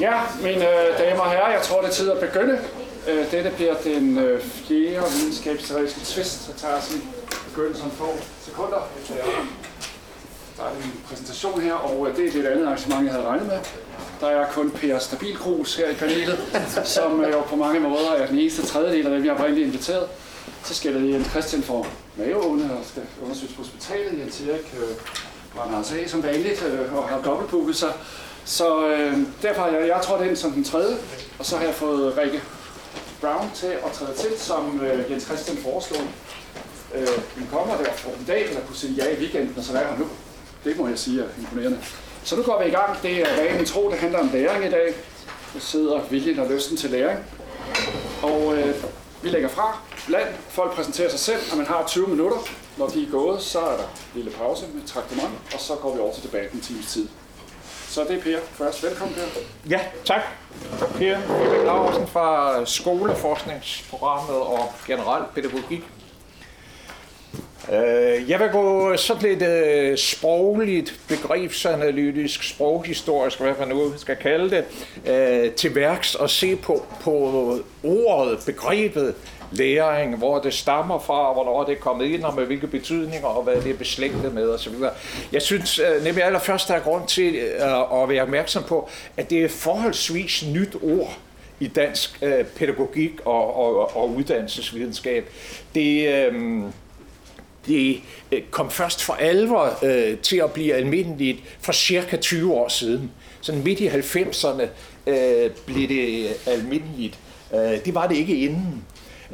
Ja, mine øh, damer og herrer, jeg tror, det er tid at begynde. Øh, dette bliver den øh, fjerde videnskabsteoretiske twist, så tager sin begyndelse om få sekunder. Der er en præsentation her, og det er det andet arrangement, jeg havde regnet med. Der er kun Per Stabilkrus her i panelet, som jo på mange måder er den eneste tredjedel af dem, jeg oprindeligt inviteret. Så skal der Jens Christian for maveåbne og skal undersøges på hospitalet. Jens Erik øh, brænder altså af som vanligt øh, og har dobbeltbooket sig. Så øh, derfor har jeg, jeg trådt ind som den tredje, og så har jeg fået Rikke Brown til at træde til, som øh, Jens Christian foreslog. Øh, han kommer der for en dag, eller kunne sige ja i weekenden, og så er han nu. Det må jeg sige er imponerende. Så nu går vi i gang. Det er vanen tro, det handler om læring i dag. Der sidder viljen og lysten til læring. Og øh, vi lægger fra land. Folk præsenterer sig selv, og man har 20 minutter. Når de er gået, så er der en lille pause med traktement, og så går vi over til debatten en times tid. Så det er Per først. Velkommen, Per. Ja, tak. Per Vibæk Larsen fra Skoleforskningsprogrammet og generelt pædagogik. Øh, jeg vil gå sådan lidt øh, sprogligt, begrebsanalytisk, sproghistorisk, hvad man nu skal kalde det, øh, til værks og se på, på ordet, begrebet læring, hvor det stammer fra, hvornår det er kommet ind, og med hvilke betydninger, og hvad det er beslægtet med osv. Jeg synes øh, nemlig allerførst, der er grund til øh, at være opmærksom på, at det er forholdsvis nyt ord i dansk øh, pædagogik og, og, og uddannelsesvidenskab. Det, øh, det kom først for alvor øh, til at blive almindeligt for cirka 20 år siden. Sådan midt i 90'erne øh, blev det almindeligt. Øh, det var det ikke inden.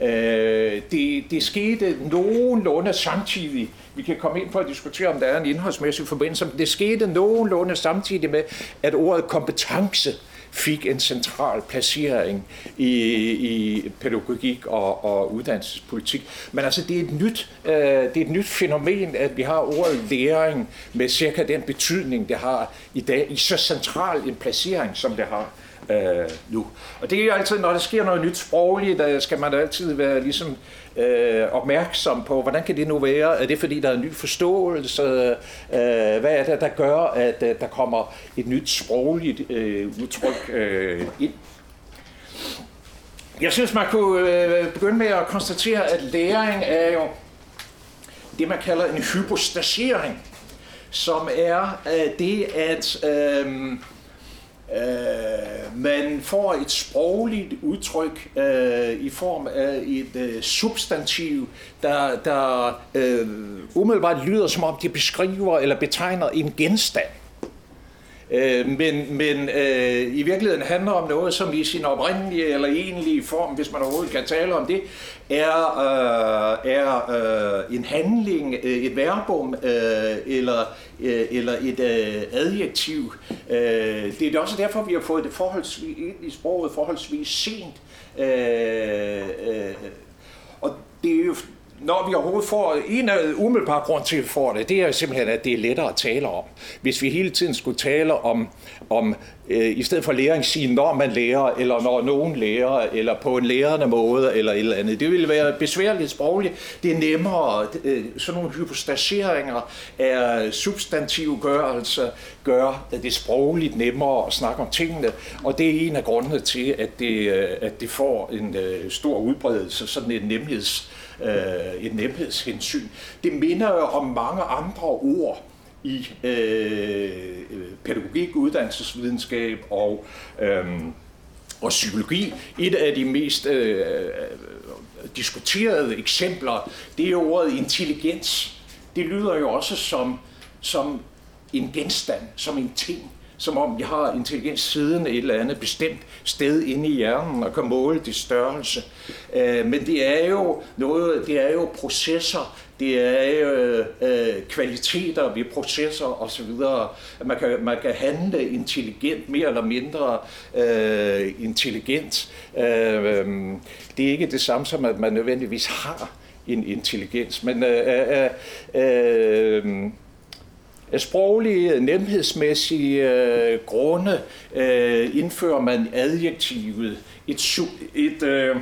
Øh, det, det skete nogenlunde samtidig. Vi kan komme ind på at diskutere, om der er en indholdsmæssig forbindelse, men det skete nogenlunde samtidig med, at ordet kompetence fik en central placering i, i pædagogik og, og uddannelsespolitik. Men altså, det er, et nyt, øh, det er et nyt fænomen, at vi har ordet læring med cirka den betydning, det har i dag, i så central en placering, som det har øh, nu. Og det er jo altid, når der sker noget nyt sprogligt, der skal man altid være ligesom øh, opmærksom på, hvordan kan det nu være? Er det fordi, der er en ny forståelse? Øh, hvad er det, der gør, at øh, der kommer et nyt sprogligt øh, udtryk øh, ind? Jeg synes, man kunne øh, begynde med at konstatere, at læring er jo det, man kalder en hypostasering, som er øh, det, at øh, Øh, man får et sprogligt udtryk øh, i form af et øh, substantiv, der, der øh, umiddelbart lyder som om det beskriver eller betegner en genstand. Øh, men men øh, i virkeligheden handler om noget, som i sin oprindelige eller egentlige form, hvis man overhovedet kan tale om det, er, øh, er øh, en handling, øh, et verbum øh, eller, øh, eller et øh, adjektiv. Øh, det er også derfor, vi har fået det forholdsvis, i sproget forholdsvis sent. Øh, øh, og det er jo når vi overhovedet får, en øh, af umiddelbare grund til, at vi får det, det er simpelthen, at det er lettere at tale om. Hvis vi hele tiden skulle tale om, om øh, i stedet for læring, sige, når man lærer, eller når nogen lærer, eller på en lærende måde, eller et eller andet. Det ville være besværligt sprogligt. Det er nemmere, øh, sådan nogle hypostaseringer af substantivgørelse gør at det er sprogligt nemmere at snakke om tingene, og det er en af grundene til, at det, øh, at det får en øh, stor udbredelse, sådan en nemheds øh, et nemhedshensyn. Det minder jo om mange andre ord i øh, øh, pædagogik, uddannelsesvidenskab og, øh, og psykologi. Et af de mest øh, øh, diskuterede eksempler, det er ordet intelligens. Det lyder jo også som, som en genstand, som en ting som om jeg har intelligens siddende et eller andet bestemt sted inde i hjernen og kan måle det størrelse. Øh, men det er jo noget, det er jo processer, det er jo øh, kvaliteter ved processer osv. Man kan, man kan handle intelligent, mere eller mindre øh, intelligent. Øh, øh, det er ikke det samme som, at man nødvendigvis har en intelligens, men øh, øh, øh, øh sproglige, nemhedsmæssige øh, grunde øh, indfører man adjektivet, et, et, øh,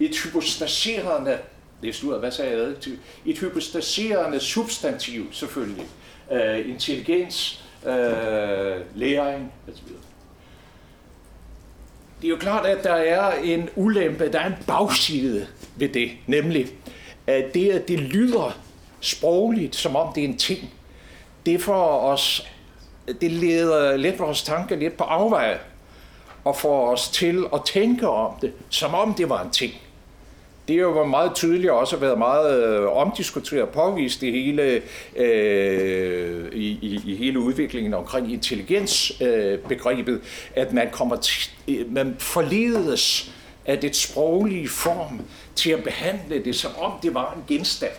et hypostaserende, det af, hvad sagde jeg adjektiv? Et hypostaserende substantiv selvfølgelig, øh, intelligens, øh, læring osv. det er jo klart, at der er en ulempe, der er en bagside ved det, nemlig at det, at det lyder sprogligt, som om det er en ting, det får os, det leder lidt vores tanker lidt på afveje, og får os til at tænke om det, som om det var en ting. Det er jo meget tydeligt og også været meget øh, omdiskuteret og påvist i hele, øh, i, i, i hele udviklingen omkring intelligensbegrebet, øh, at man, kommer til, øh, man forledes af det sproglige form til at behandle det, som om det var en genstand,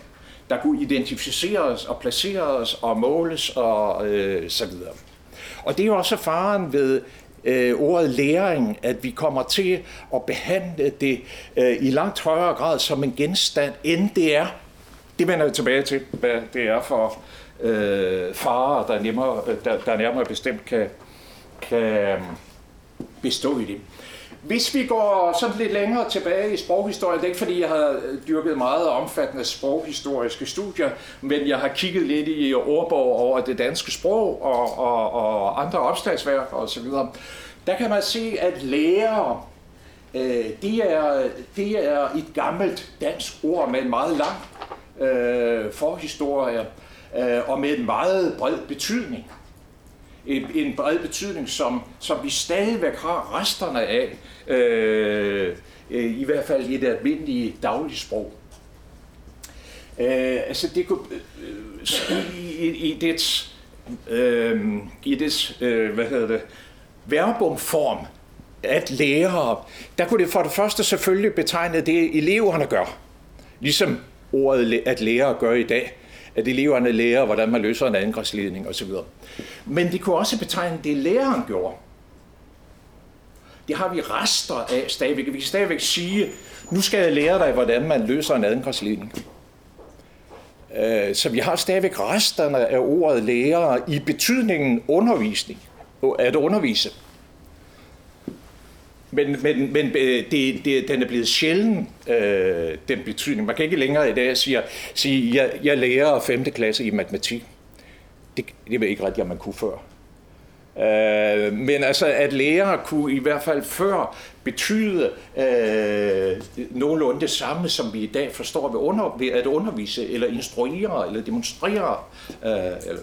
der kunne identificeres og placeres og måles og øh, så videre. Og det er jo også faren ved øh, ordet læring, at vi kommer til at behandle det øh, i langt højere grad som en genstand, end det er. Det vender jeg tilbage til, hvad det er for øh, farer, der nemmere, øh, der, der nærmere bestemt kan, kan øh, bestå i det. Hvis vi går sådan lidt længere tilbage i sproghistorien, det er ikke fordi, jeg har dyrket meget omfattende sproghistoriske studier, men jeg har kigget lidt i ordbog over det danske sprog og, og, og andre opslagsværker osv., der kan man se, at lærere, øh, det, er, det er et gammelt dansk ord med en meget lang øh, forhistorie øh, og med en meget bred betydning en bred betydning, som, som vi stadigvæk har resterne af, øh, i hvert fald i det almindelige daglige sprog. Øh, altså det kunne, øh, i, i, i dets, øh, i dets øh, hvad hedder det, verbumform, at lære, der kunne det for det første selvfølgelig betegne det, eleverne gør. Ligesom ordet at lære gør i dag at eleverne lærer, hvordan man løser en angrebsledning osv. Men det kunne også betegne det, læreren gjorde. Det har vi rester af stadigvæk. Vi kan stadigvæk sige, nu skal jeg lære dig, hvordan man løser en angrebsledning. Øh, så vi har stadigvæk resterne af ordet lærer i betydningen undervisning, at undervise. Men, men, men øh, det, det, den er blevet sjælden, øh, den betydning. Man kan ikke længere i dag sige, sige jeg, jeg lærer 5. klasse i matematik. Det, det ved ikke rigtigt, at man kunne før. Øh, men altså, at lærer kunne i hvert fald før betyde øh, nogenlunde det samme, som vi i dag forstår ved, under, ved at undervise, eller instruere, eller demonstrere. Øh, eller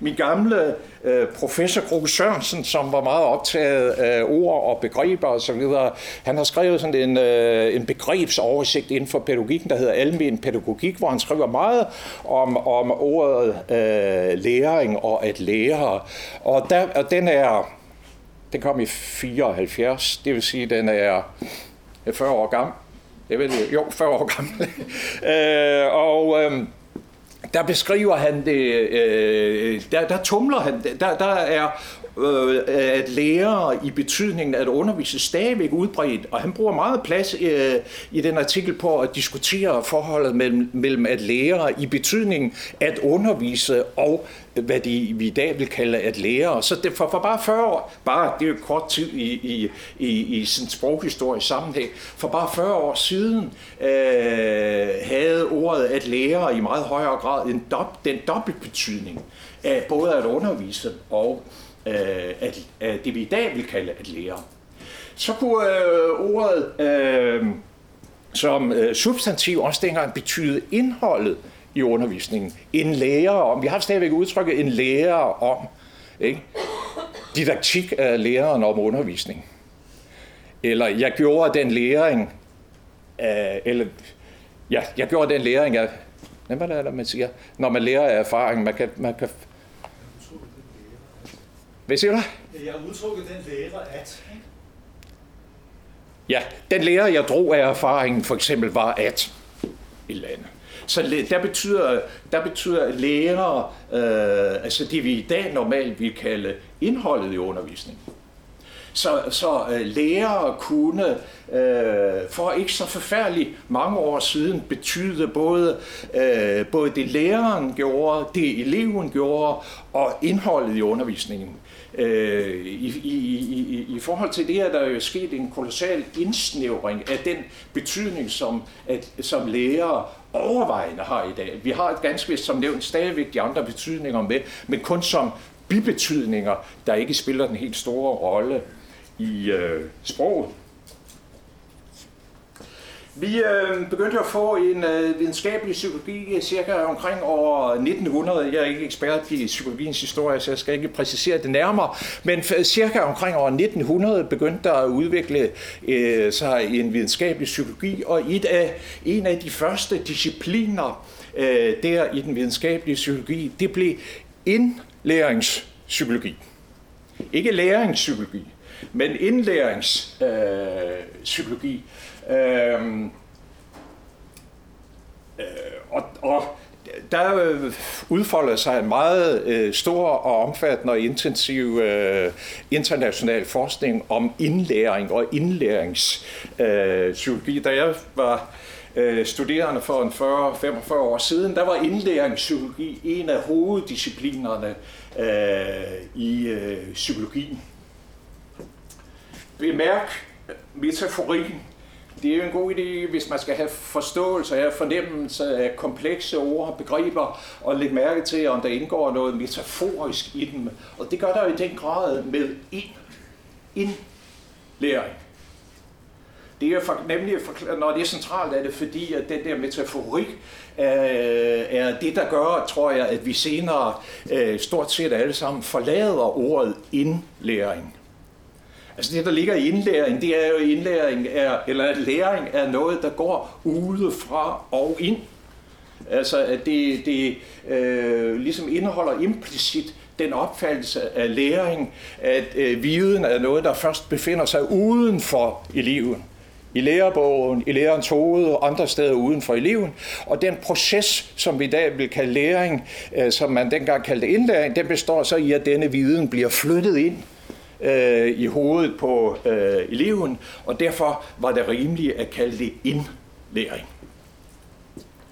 min gamle øh, professor Kroge Sørensen, som var meget optaget af ord og begreber osv., han har skrevet sådan en, øh, en begrebsoversigt inden for pædagogikken, der hedder Almen Pædagogik, hvor han skriver meget om, om ordet øh, læring og at lære. Og, der, og den er, den kom i 74, det vil sige, den er 40 år gammel. Det vil jo 40 år gammel. øh, og øh, der beskriver han det, øh, øh, der, der tumler han, der, der er øh, at lære i betydningen at undervise stadigvæk udbredt, og han bruger meget plads øh, i den artikel på at diskutere forholdet mellem, mellem at lære i betydningen at undervise og øh, hvad de, vi i dag vil kalde at lære. Så det, for, for bare 40 år, bare det er jo kort tid i, i, i, i sin sproghistorisk sammenhæng, for bare 40 år siden øh, havde ordet at lære i meget højere grad en dob, den dobbelt betydning af både at undervise og øh, Øh, at, at det vi i dag vil kalde at lære. Så kunne øh, ordet øh, som øh, substantiv også dengang betyde indholdet i undervisningen. En lærer om, vi har stadigvæk udtrykket en lærer om, ikke? didaktik af læreren om undervisning. Eller jeg gjorde den læring, øh, eller ja, jeg gjorde den læring af, hvad er det, man siger, når man lærer af erfaring, man kan, man kan hvad siger du? Jeg har den lærer at. Ja, den lærer, jeg drog af erfaringen, for eksempel var at i landet. Så der betyder, der betyder lærer, øh, altså det vi i dag normalt vil kalde indholdet i undervisningen. Så, så øh, lærere kunne øh, for ikke så forfærdeligt mange år siden betyde både, øh, både det læreren gjorde, det eleven gjorde og indholdet i undervisningen. Øh, i, i, i, I forhold til det er der jo sket en kolossal indsnævring af den betydning, som, at, som læger overvejende har i dag. Vi har et ganske vist, som nævnt, stadigvæk de andre betydninger med, men kun som bibetydninger, der ikke spiller den helt store rolle i øh, sproget. Vi øh, begyndte at få en øh, videnskabelig psykologi cirka omkring år 1900. Jeg er ikke ekspert i psykologiens historie, så jeg skal ikke præcisere det nærmere. Men cirka omkring år 1900 begyndte der at udvikle øh, sig en videnskabelig psykologi, og et af, en af de første discipliner øh, der i den videnskabelige psykologi, det blev indlæringspsykologi. Ikke læringspsykologi, men indlæringspsykologi. Øh, Øhm, øh, og, og der øh, udfolder sig en meget øh, stor og omfattende og intensiv øh, international forskning om indlæring og indlæringspsykologi. Øh, da jeg var øh, studerende for en 40-45 år siden, der var indlæringspsykologi en af hoveddisciplinerne øh, i øh, psykologien. Bemærk metaforien det er jo en god idé, hvis man skal have forståelse af fornemmelse af komplekse ord og begreber, og lægge mærke til, om der indgår noget metaforisk i dem. Og det gør der i den grad med ind, indlæring. Det er for, nemlig, når det er centralt, er det fordi, at den der metaforik øh, er det, der gør, tror jeg, at vi senere øh, stort set alle sammen forlader ordet indlæring. Altså det, der ligger i indlæring, det er jo indlæring, er, eller at læring er noget, der går udefra og ind. Altså at det, det øh, ligesom indeholder implicit den opfattelse af læring, at øh, viden er noget, der først befinder sig uden for eleven. I lærebogen, i lærerens hoved og andre steder uden for eleven. Og den proces, som vi i dag vil kalde læring, øh, som man dengang kaldte indlæring, den består så i, at denne viden bliver flyttet ind øh, i hovedet på øh, eleven, og derfor var det rimeligt at kalde det indlæring.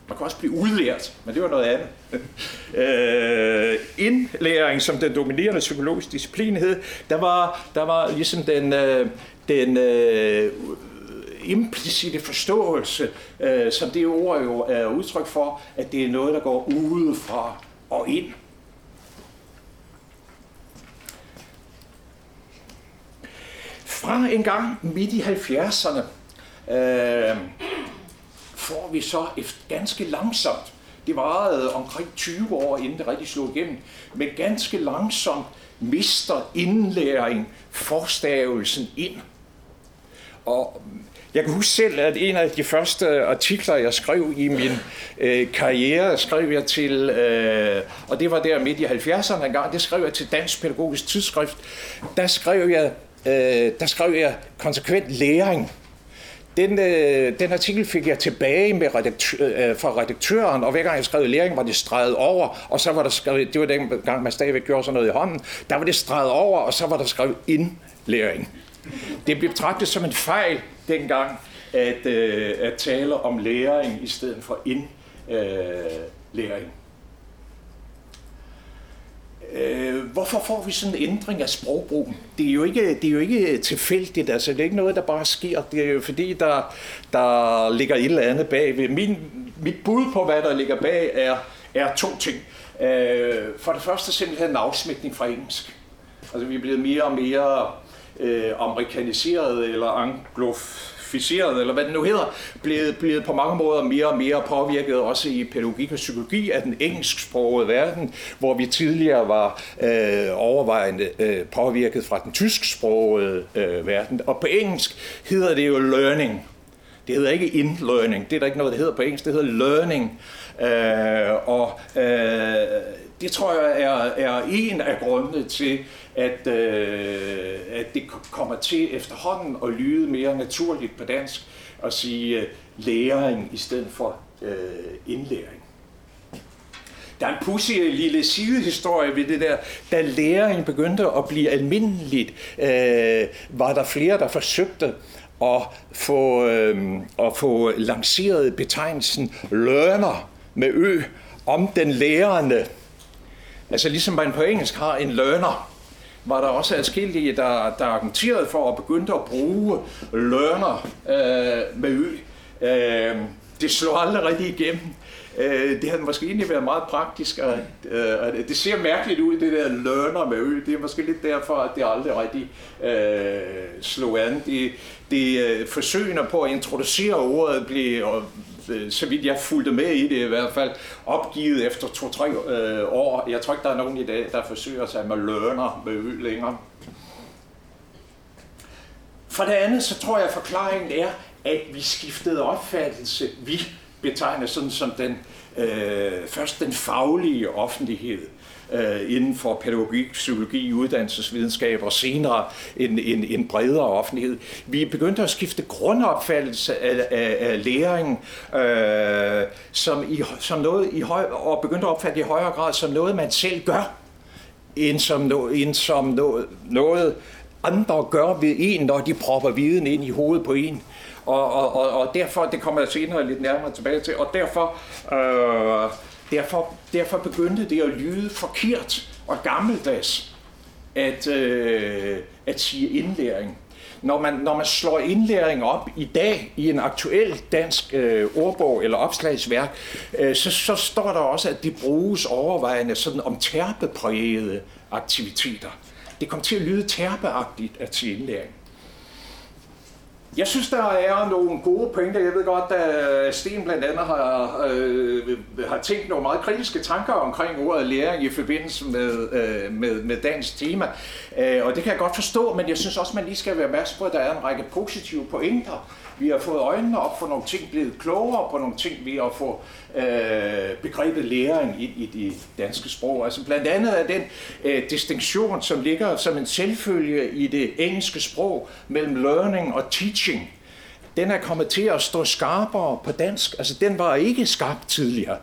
Man kan også blive udlært, men det var noget andet. øh, indlæring, som den dominerende psykologiske disciplin hed, der var, der var ligesom den, øh, den øh, implicite forståelse, øh, som det ord jo er udtryk for, at det er noget, der går udefra og ind. Fra en gang midt i 70'erne øh, får vi så et ganske langsomt, det varede omkring 20 år, inden det rigtig slog igennem, men ganske langsomt mister indlæring forstavelsen ind. Og jeg kan huske selv, at en af de første artikler, jeg skrev i min øh, karriere, skrev jeg til, øh, og det var der midt i 70'erne engang, det skrev jeg til Dansk Pædagogisk Tidsskrift. Der skrev jeg øh, der skrev jeg konsekvent læring. Den, øh, den artikel fik jeg tilbage med redaktør, øh, fra redaktøren, og hver gang jeg skrev læring, var det streget over, og så var der skrevet, det var den gang, man stadigvæk gjorde sådan noget i hånden, der var det streget over, og så var der skrevet indlæring. Det blev betragtet som en fejl dengang, at, øh, at tale om læring i stedet for indlæring. Øh, Øh, hvorfor får vi sådan en ændring af sprogbrugen? Det er jo ikke, det er jo ikke tilfældigt, altså det er ikke noget, der bare sker. Det er jo fordi, der, der ligger et eller andet bag. Min, mit bud på, hvad der ligger bag, er, er to ting. Øh, for det første simpelthen en afsmækning fra engelsk. Altså vi er blevet mere og mere øh, amerikaniseret eller anglof ficeret, eller hvad det nu hedder, blevet, blevet på mange måder mere og mere påvirket også i pædagogik og psykologi af den engelsksprogede verden, hvor vi tidligere var øh, overvejende øh, påvirket fra den tysksprogede øh, verden. Og på engelsk hedder det jo learning. Det hedder ikke in-learning. Det er der ikke noget, der hedder på engelsk. Det hedder learning. Øh, og øh, det tror jeg er, er en af grundene til, at, øh, at det kommer til efterhånden at lyde mere naturligt på dansk at sige øh, læring i stedet for øh, indlæring. Der er en pussy lille sidehistorie ved det der. Da læring begyndte at blive almindeligt, øh, var der flere, der forsøgte at få, øh, at få lanceret betegnelsen learner med ø om den lærende. Altså ligesom man på engelsk har en learner, var der også adskillige, der, der argumenterede for at begynde at bruge learner øh, med ø. Øh, det slog aldrig rigtig igennem. Øh, det havde måske egentlig været meget praktisk, og, øh, og det ser mærkeligt ud, det der learner med ø. Det er måske lidt derfor, at det aldrig rigtig øh, slog an. Det, det øh, forsøgene på at introducere ordet blev, og, øh, så vidt jeg fulgte med i det i hvert fald, opgivet efter to-tre øh, år. Jeg tror ikke, der er nogen i dag, der forsøger sig med learner med ø længere. For det andet, så tror jeg, at forklaringen er, at vi skiftede opfattelse. Vi betegnes sådan som den, øh, først den faglige offentlighed øh, inden for pædagogik, psykologi, uddannelsesvidenskab og senere en, en, en bredere offentlighed. Vi begyndte at skifte grundopfattelse af, af, af læring øh, som, i, som noget i høj, og begyndte at opfatte i højere grad som noget, man selv gør, end som, no, end som noget, noget andre gør ved en, når de propper viden ind i hovedet på en. Og, og, og, og derfor, det kommer jeg senere lidt nærmere tilbage til, og derfor, øh, derfor, derfor begyndte det at lyde forkert og gammeldags at, øh, at sige indlæring. Når man, når man slår indlæring op i dag i en aktuel dansk øh, ordbog eller opslagsværk, øh, så, så står der også, at det bruges overvejende sådan om terpeprægede aktiviteter. Det kom til at lyde terpeagtigt at sige indlæring. Jeg synes, der er nogle gode pointer. Jeg ved godt, at øh, Sten blandt andet har, øh, har tænkt nogle meget kritiske tanker omkring ordet læring i forbindelse med, øh, med, med dagens tema. Øh, og det kan jeg godt forstå, men jeg synes også, man lige skal være opmærksom på, at der er en række positive pointer. Vi har fået øjnene op for nogle ting, blevet klogere på nogle ting ved at få øh, begrebet læring ind i det danske sprog. Altså blandt andet er den øh, distinktion, som ligger som en selvfølge i det engelske sprog mellem learning og teaching. Den er kommet til at stå skarpere på dansk. Altså den var ikke skarp tidligere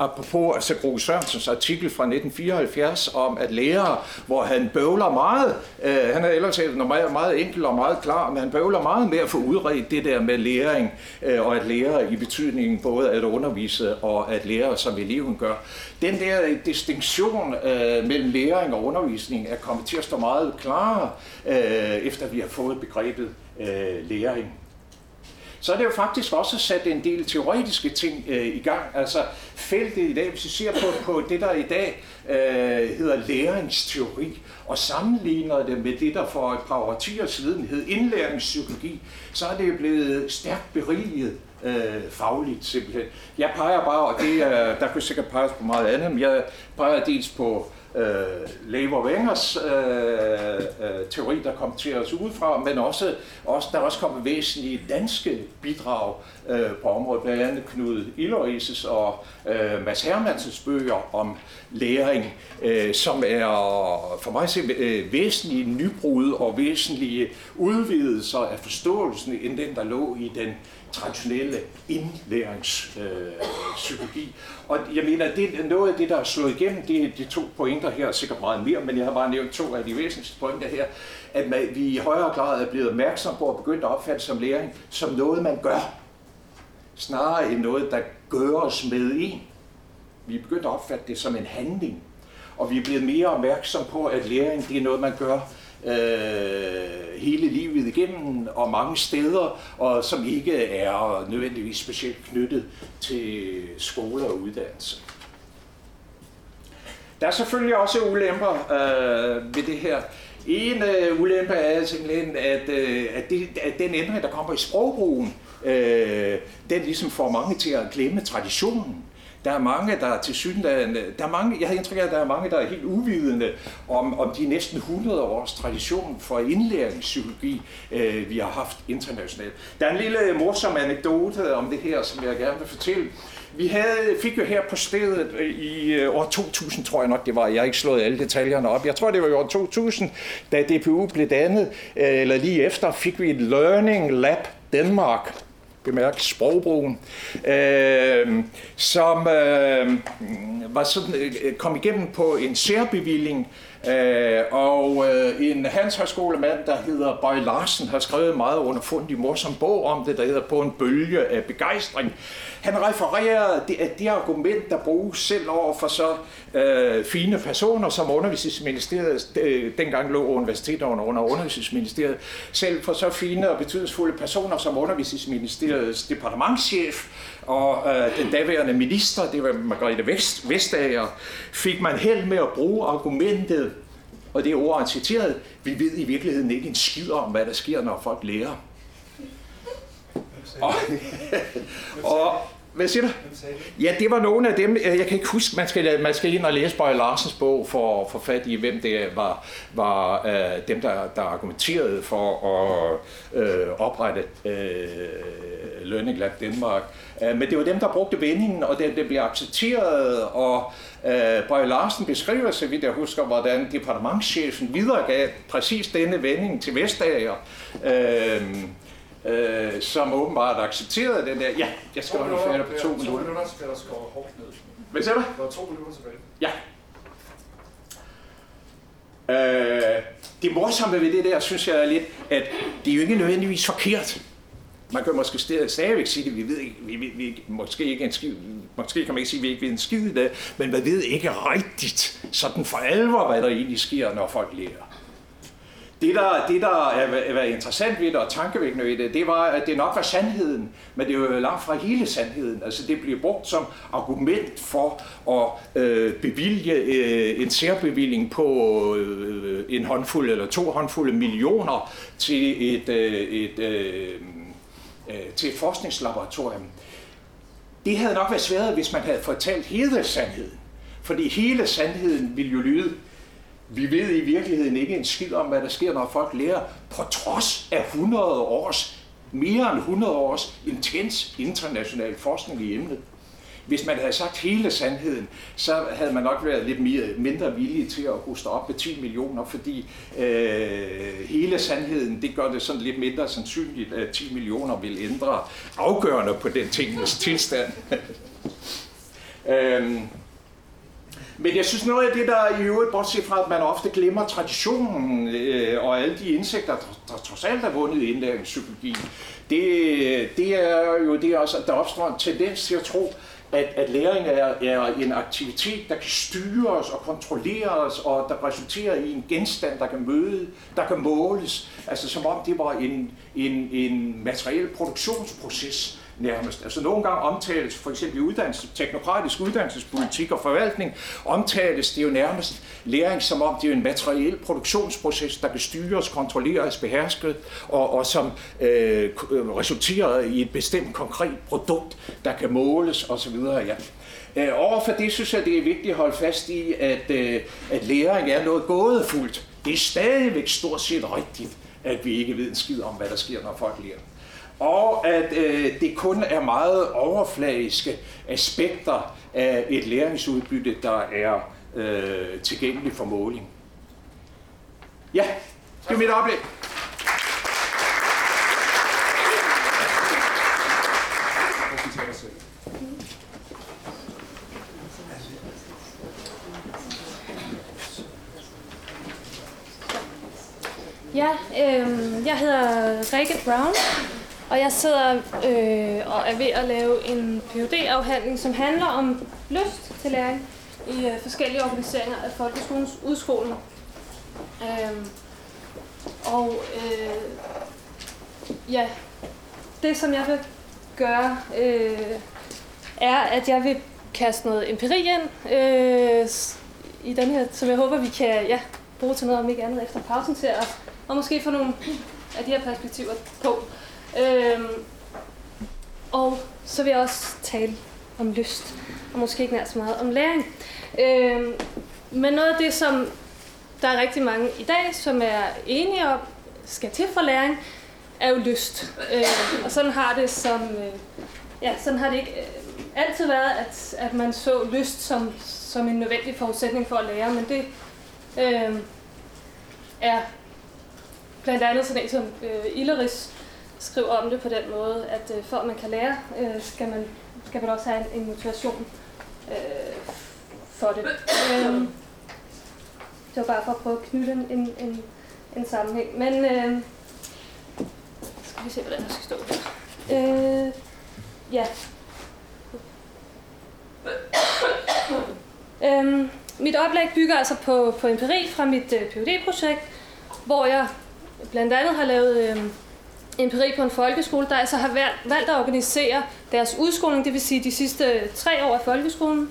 apropos altså Gro Sørensens artikel fra 1974 om at lærere, hvor han bøvler meget. Øh, han er ellers meget, meget enkel og meget klar, men han bøvler meget med at få udredt det der med læring, øh, og at lære i betydningen både at undervise og at lære, som eleven gør. Den der distinktion øh, mellem læring og undervisning er kommet til at stå meget klarere, øh, efter vi har fået begrebet øh, læring så er det jo faktisk også sat en del teoretiske ting øh, i gang. Altså feltet i dag, hvis vi ser på, på det, der i dag øh, hedder læringsteori, og sammenligner det med det, der for et par årtier siden hed indlæringspsykologi, så er det blevet stærkt beriget øh, fagligt simpelthen. Jeg peger bare, og det er, der kunne sikkert peges på meget andet, men jeg peger dels på øh, Lever Wengers øh, øh, teori, der kom til os udefra, men også, også der også kom væsentlige danske bidrag øh, på området, blandt andet Knud Ilorises og øh, Mads Hermansens bøger om læring, øh, som er for mig se, øh, væsentlige nybrud og væsentlige udvidelser af forståelsen end den, der lå i den traditionelle indlæringspsykologi. Øh, og jeg mener, det er noget af det, der er slået igennem, det er de to pointer her, sikkert meget mere, men jeg har bare nævnt to af de væsentligste pointer her, at man, vi i højere grad er blevet opmærksom på at begynde at opfatte som læring som noget, man gør, snarere end noget, der gøres med en. Vi er begyndt at opfatte det som en handling, og vi er blevet mere opmærksom på, at læring det er noget, man gør øh, hele livet igennem og mange steder, og som ikke er nødvendigvis specielt knyttet til skole og uddannelse. Der er selvfølgelig også ulemper øh, ved det her. En øh, ulempe er simpelthen, at, øh, at, det, at den ændring, der kommer i sprogbrugen, øh, den ligesom får mange til at glemme traditionen. Der er mange, der til synligheden, der er mange, jeg har indtryk af, at der er mange, der er helt uvidende om, om de næsten 100 års tradition for indlæringspsykologi, øh, vi har haft internationalt. Der er en lille morsom anekdote om det her, som jeg gerne vil fortælle. Vi havde, fik jo her på stedet øh, i øh, år 2000, tror jeg nok det var, jeg har ikke slået alle detaljerne op, jeg tror det var i år 2000, da DPU blev dannet, øh, eller lige efter, fik vi et Learning Lab Danmark bemærke sprogbrugen, øh, som øh, var sådan, øh, kom igennem på en særbevilling, øh, og øh, en handelshøjskolemand, der hedder Bøj Larsen, har skrevet meget underfundig morsom bog om det, der hedder På en bølge af begejstring. Han refererer det, at det argument, der bruges selv over for så øh, fine personer, som undervisningsministeriet, øh, dengang lå universiteterne under undervisningsministeriet, selv for så fine og betydningsfulde personer som undervisningsministeriets departementschef og øh, den daværende minister, det var Margrethe Vest, Vestager, fik man held med at bruge argumentet, og det er ord, citeret, vi ved i virkeligheden ikke en skid om, hvad der sker, når folk lærer. Og, og hvad siger du? Ja, det var nogle af dem, jeg kan ikke huske, man skal, man skal ind og læse Bøje Larsens bog for at få fat i, hvem det var, var uh, dem, der, der argumenterede for at uh, oprette Learning Lab Danmark. Uh, men det var dem, der brugte vendingen, og det, det blev accepteret, og uh, Bøje Larsen beskriver, så vidt jeg husker, hvordan departementchefen videregav præcis denne vending til Vestager. Uh, øh, som åbenbart accepterede den der. Ja, jeg skal holde færdig på to minutter. To minutter skal der skåre hårdt ned. Hvad siger du? Der er to minutter tilbage. Ja. Øh, det morsomme ved det der, synes jeg er lidt, at det er jo ikke nødvendigvis forkert. Man kan måske stadigvæk sige det, vi ved ikke, vi, vi, vi, måske, ikke en skid, måske kan man ikke sige, at vi ikke ved en skid i det, men man ved ikke rigtigt sådan for alvor, hvad der egentlig sker, når folk lærer. Det der, det, der er, er interessant ved det og tankevækkende ved det, det var, at det nok var sandheden, men det er jo langt fra hele sandheden. Altså det bliver brugt som argument for at øh, bevilge øh, en særbevilling på øh, en håndfuld eller to håndfulde millioner til et, øh, et, øh, øh, til et forskningslaboratorium. Det havde nok været svært, hvis man havde fortalt hele sandheden. Fordi hele sandheden ville jo lyde, vi ved i virkeligheden ikke en skid om, hvad der sker, når folk lærer, på trods af 100 års, mere end 100 års intens international forskning i emnet. Hvis man havde sagt hele sandheden, så havde man nok været lidt mere, mindre villig til at hoste op med 10 millioner, fordi øh, hele sandheden, det gør det sådan lidt mindre sandsynligt, at 10 millioner vil ændre afgørende på den tingens tilstand. øh, men jeg synes noget af det, der i øvrigt, bortset fra, at man ofte glemmer traditionen øh, og alle de indsigter, der, der trods alt er vundet i indlæringspsykologi, det, det er jo det også, at der opstår en tendens til at tro, at, at læring er, er en aktivitet, der kan styres og kontrolleres, og der resulterer i en genstand, der kan møde, der kan måles. Altså som om det var en, en, en materiel produktionsproces, nærmest. Altså nogle gange omtales, for eksempel i uddannelse, teknokratisk uddannelsespolitik og forvaltning, omtales det jo nærmest læring som om det er en materiel produktionsproces, der kan styres, kontrolleres, behersket, og, og som øh, resulterer i et bestemt konkret produkt, der kan måles osv. Ja. Øh, overfor det synes jeg, det er vigtigt at holde fast i, at, øh, at læring er noget gådefuldt. Det er stadigvæk stort set rigtigt, at vi ikke ved en skid om, hvad der sker, når folk lærer og at øh, det kun er meget overfladiske aspekter af et læringsudbytte, der er øh, tilgængeligt for måling. Ja, det er mit oplæg. Ja, øh, jeg hedder Rikke Brown, og jeg sidder øh, og er ved at lave en phd afhandling som handler om lyst til læring i øh, forskellige organiseringer af folkeskolens udskoling. Øh, og øh, ja, det som jeg vil gøre, øh, er, at jeg vil kaste noget empiri ind øh, i den her, som jeg håber, vi kan ja, bruge til noget, om ikke andet efter pausen til at, og måske få nogle af de her perspektiver på. Øhm, og så vil jeg også tale om lyst, og måske ikke nær så meget om læring. Øhm, men noget af det, som der er rigtig mange i dag, som er enige om, skal til for læring, er jo lyst. Øhm, og sådan har det som, øh, ja, sådan har det ikke øh, altid været, at, at man så lyst som, som en nødvendig forudsætning for at lære, men det øh, er blandt andet sådan en som øh, Illeris skriver om det på den måde, at øh, for at man kan lære, øh, skal, man, skal man også have en, en motivation øh, for det. Øh, det var bare for at prøve at knytte en, en, en, en sammenhæng. Men øh, skal vi se, hvordan jeg skal stå her. Øh, ja. øhm, mit oplæg bygger altså på, på empiri fra mit øh, PhD-projekt, hvor jeg blandt andet har lavet øh, empiri på en folkeskole, der altså har valgt, at organisere deres udskoling, det vil sige de sidste tre år af folkeskolen,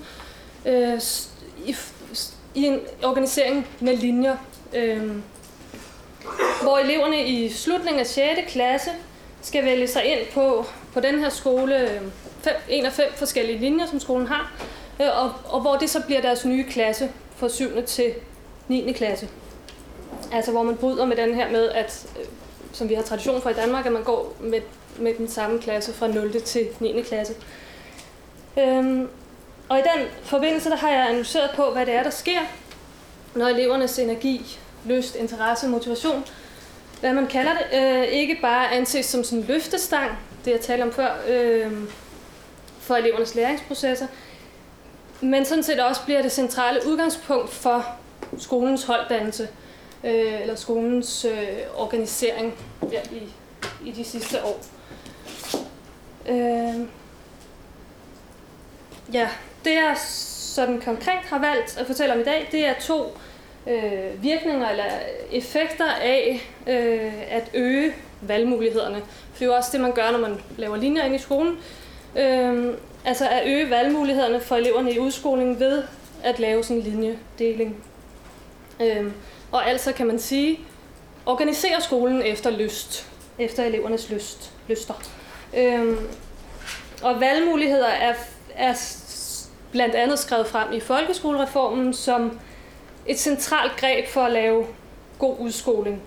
øh, i, i en organisering med linjer, øh, hvor eleverne i slutningen af 6. klasse skal vælge sig ind på, på den her skole, øh, fem, en af fem forskellige linjer, som skolen har, øh, og, og hvor det så bliver deres nye klasse fra 7. til 9. klasse. Altså hvor man bryder med den her med, at, øh, som vi har tradition for i Danmark, at man går med, med den samme klasse fra 0. til 9. klasse. Øhm, og i den forbindelse der har jeg analyseret på, hvad det er, der sker, når elevernes energi, lyst, interesse, motivation, hvad man kalder det, øh, ikke bare anses som sådan en løftestang, det jeg talte om før, øh, for elevernes læringsprocesser, men sådan set også bliver det centrale udgangspunkt for skolens holddannelse øh, eller skolens øh, organisering ja, i, i de sidste år. Øh, ja, det jeg sådan konkret har valgt at fortælle om i dag, det er to øh, virkninger eller effekter af øh, at øge valgmulighederne. For det er jo også det, man gør, når man laver linjer ind i skolen. Øh, altså at øge valgmulighederne for eleverne i udskolingen ved at lave sådan en linjedeling. Øh, og altså kan man sige, organisere skolen efter lyst, efter elevernes lyst, lyster. Øhm, og valgmuligheder er, er blandt andet skrevet frem i folkeskolereformen som et centralt greb for at lave god udskoling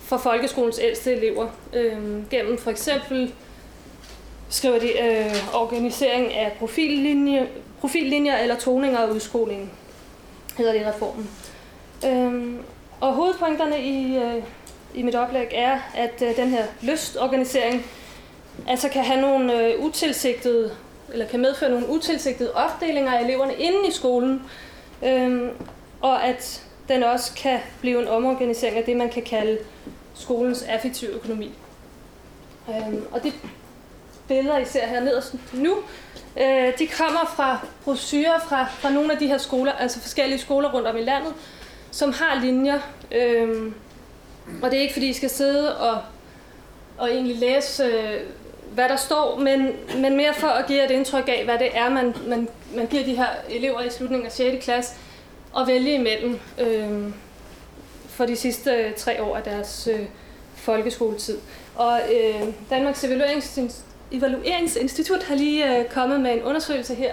for folkeskolens ældste elever. Øhm, gennem for eksempel skriver de øh, organisering af profillinje, profillinjer eller toninger af udskolingen, hedder det i reformen. Øhm, og hovedpunkterne i, øh, i mit oplæg er, at øh, den her lystorganisering altså kan have nogle øh, utilsigtede, eller kan medføre nogle utilsigtede opdelinger af eleverne inden i skolen, øhm, og at den også kan blive en omorganisering af det, man kan kalde skolens affektive økonomi. Øhm, og de billeder, I ser her nederst nu, øh, de kommer fra brosyrer fra, fra nogle af de her skoler, altså forskellige skoler rundt om i landet, som har linjer. Øhm, og det er ikke fordi, I skal sidde og, og egentlig læse, øh, hvad der står, men, men mere for at give et indtryk af, hvad det er, man, man, man giver de her elever i slutningen af 6. klasse at vælge imellem øh, for de sidste øh, tre år af deres øh, folkeskoletid. Og øh, Danmarks Evaluerings, Evalueringsinstitut har lige øh, kommet med en undersøgelse her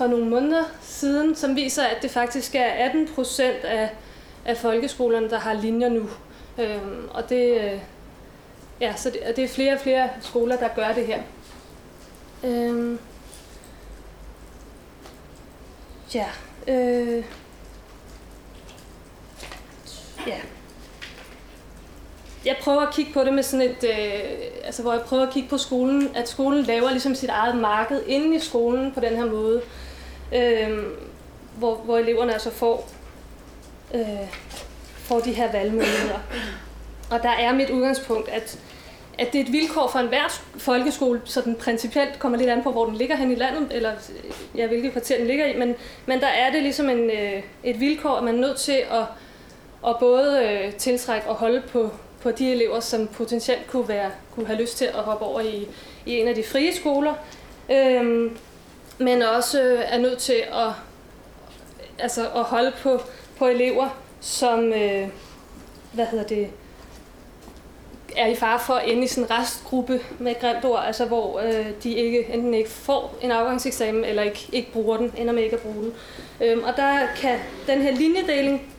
for nogle måneder siden, som viser, at det faktisk er 18 procent af, af folkeskolerne, der har linjer nu. Øhm, og det, øh, ja, så det, det er flere og flere skoler, der gør det her. Øhm, ja, øh, ja. Jeg prøver at kigge på det med sådan et, øh, altså hvor jeg prøver at kigge på skolen, at skolen laver ligesom sit eget marked inde i skolen på den her måde øh, hvor, hvor eleverne altså får, øh, får de her valgmuligheder. Og der er mit udgangspunkt, at, at det er et vilkår for enhver folkeskole, så den principielt kommer lidt an på, hvor den ligger hen i landet, eller ja, hvilket kvarter den ligger i, men, men der er det ligesom en, øh, et vilkår, at man er nødt til at, at både øh, tiltrække og holde på, på de elever, som potentielt kunne, være, kunne have lyst til at hoppe over i, i en af de frie skoler. Øhm, men også øh, er nødt til at, altså at holde på, på elever, som øh, hvad hedder det, er i fare for at ende i sådan en restgruppe med et grimt ord, altså hvor øh, de ikke, enten ikke får en afgangseksamen, eller ikke, ikke bruger den, ender med ikke at bruge den. Øhm, og der kan den her linjedeling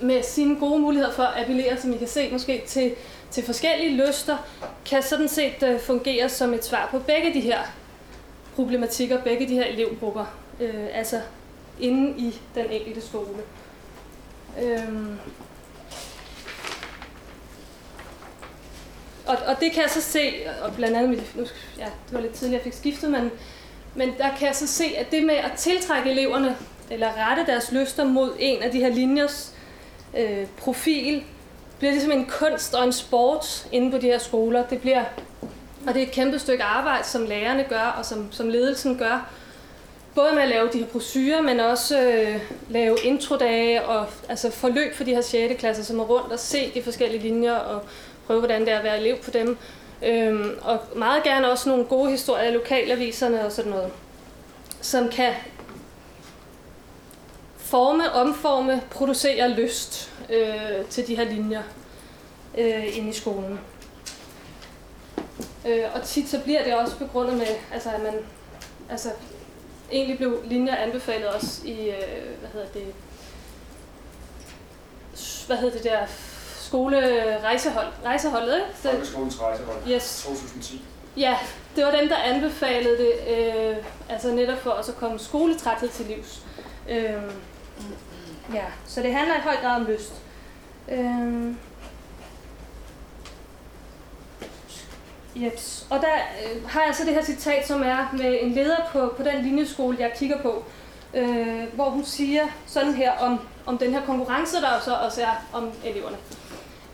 med sine gode muligheder for at appellere, som I kan se måske, til, til forskellige lyster, kan sådan set øh, fungere som et svar på begge de her problematikker, begge de her elevgrupper, øh, altså inde i den enkelte skole. Øhm. Og, og det kan jeg så se, og blandt andet, mit, nu, ja, det var lidt tidligere, jeg fik skiftet, men, men der kan jeg så se, at det med at tiltrække eleverne, eller rette deres lyster mod en af de her linjers øh, profil, bliver ligesom en kunst og en sport inde på de her skoler. Det bliver og det er et kæmpe stykke arbejde, som lærerne gør, og som, som ledelsen gør. både med at lave de her brosyrer, men også øh, lave introdage og altså forløb for de her 6. klasser, som er rundt og se de forskellige linjer og prøve, hvordan det er at være elev på dem. Øhm, og meget gerne også nogle gode historier af lokalaviserne og sådan noget, som kan forme, omforme, producere lyst øh, til de her linjer øh, inde i skolen. Øh, og tit så bliver det også begrundet med, altså, at man altså, egentlig blev linjer anbefalet også i, øh, hvad hedder det, hvad hedder det der, skolerejsehold, rejseholdet, ikke? Folkeskolens rejsehold. yes. 2010. Ja, det var dem, der anbefalede det, øh, altså netop for også at komme skoletræthed til livs. Øh, ja, så det handler i høj grad om lyst. Øh, Jeps. Og der øh, har jeg så det her citat, som er med en leder på, på den linjeskole, jeg kigger på, øh, hvor hun siger sådan her om, om den her konkurrence, der så også er om eleverne.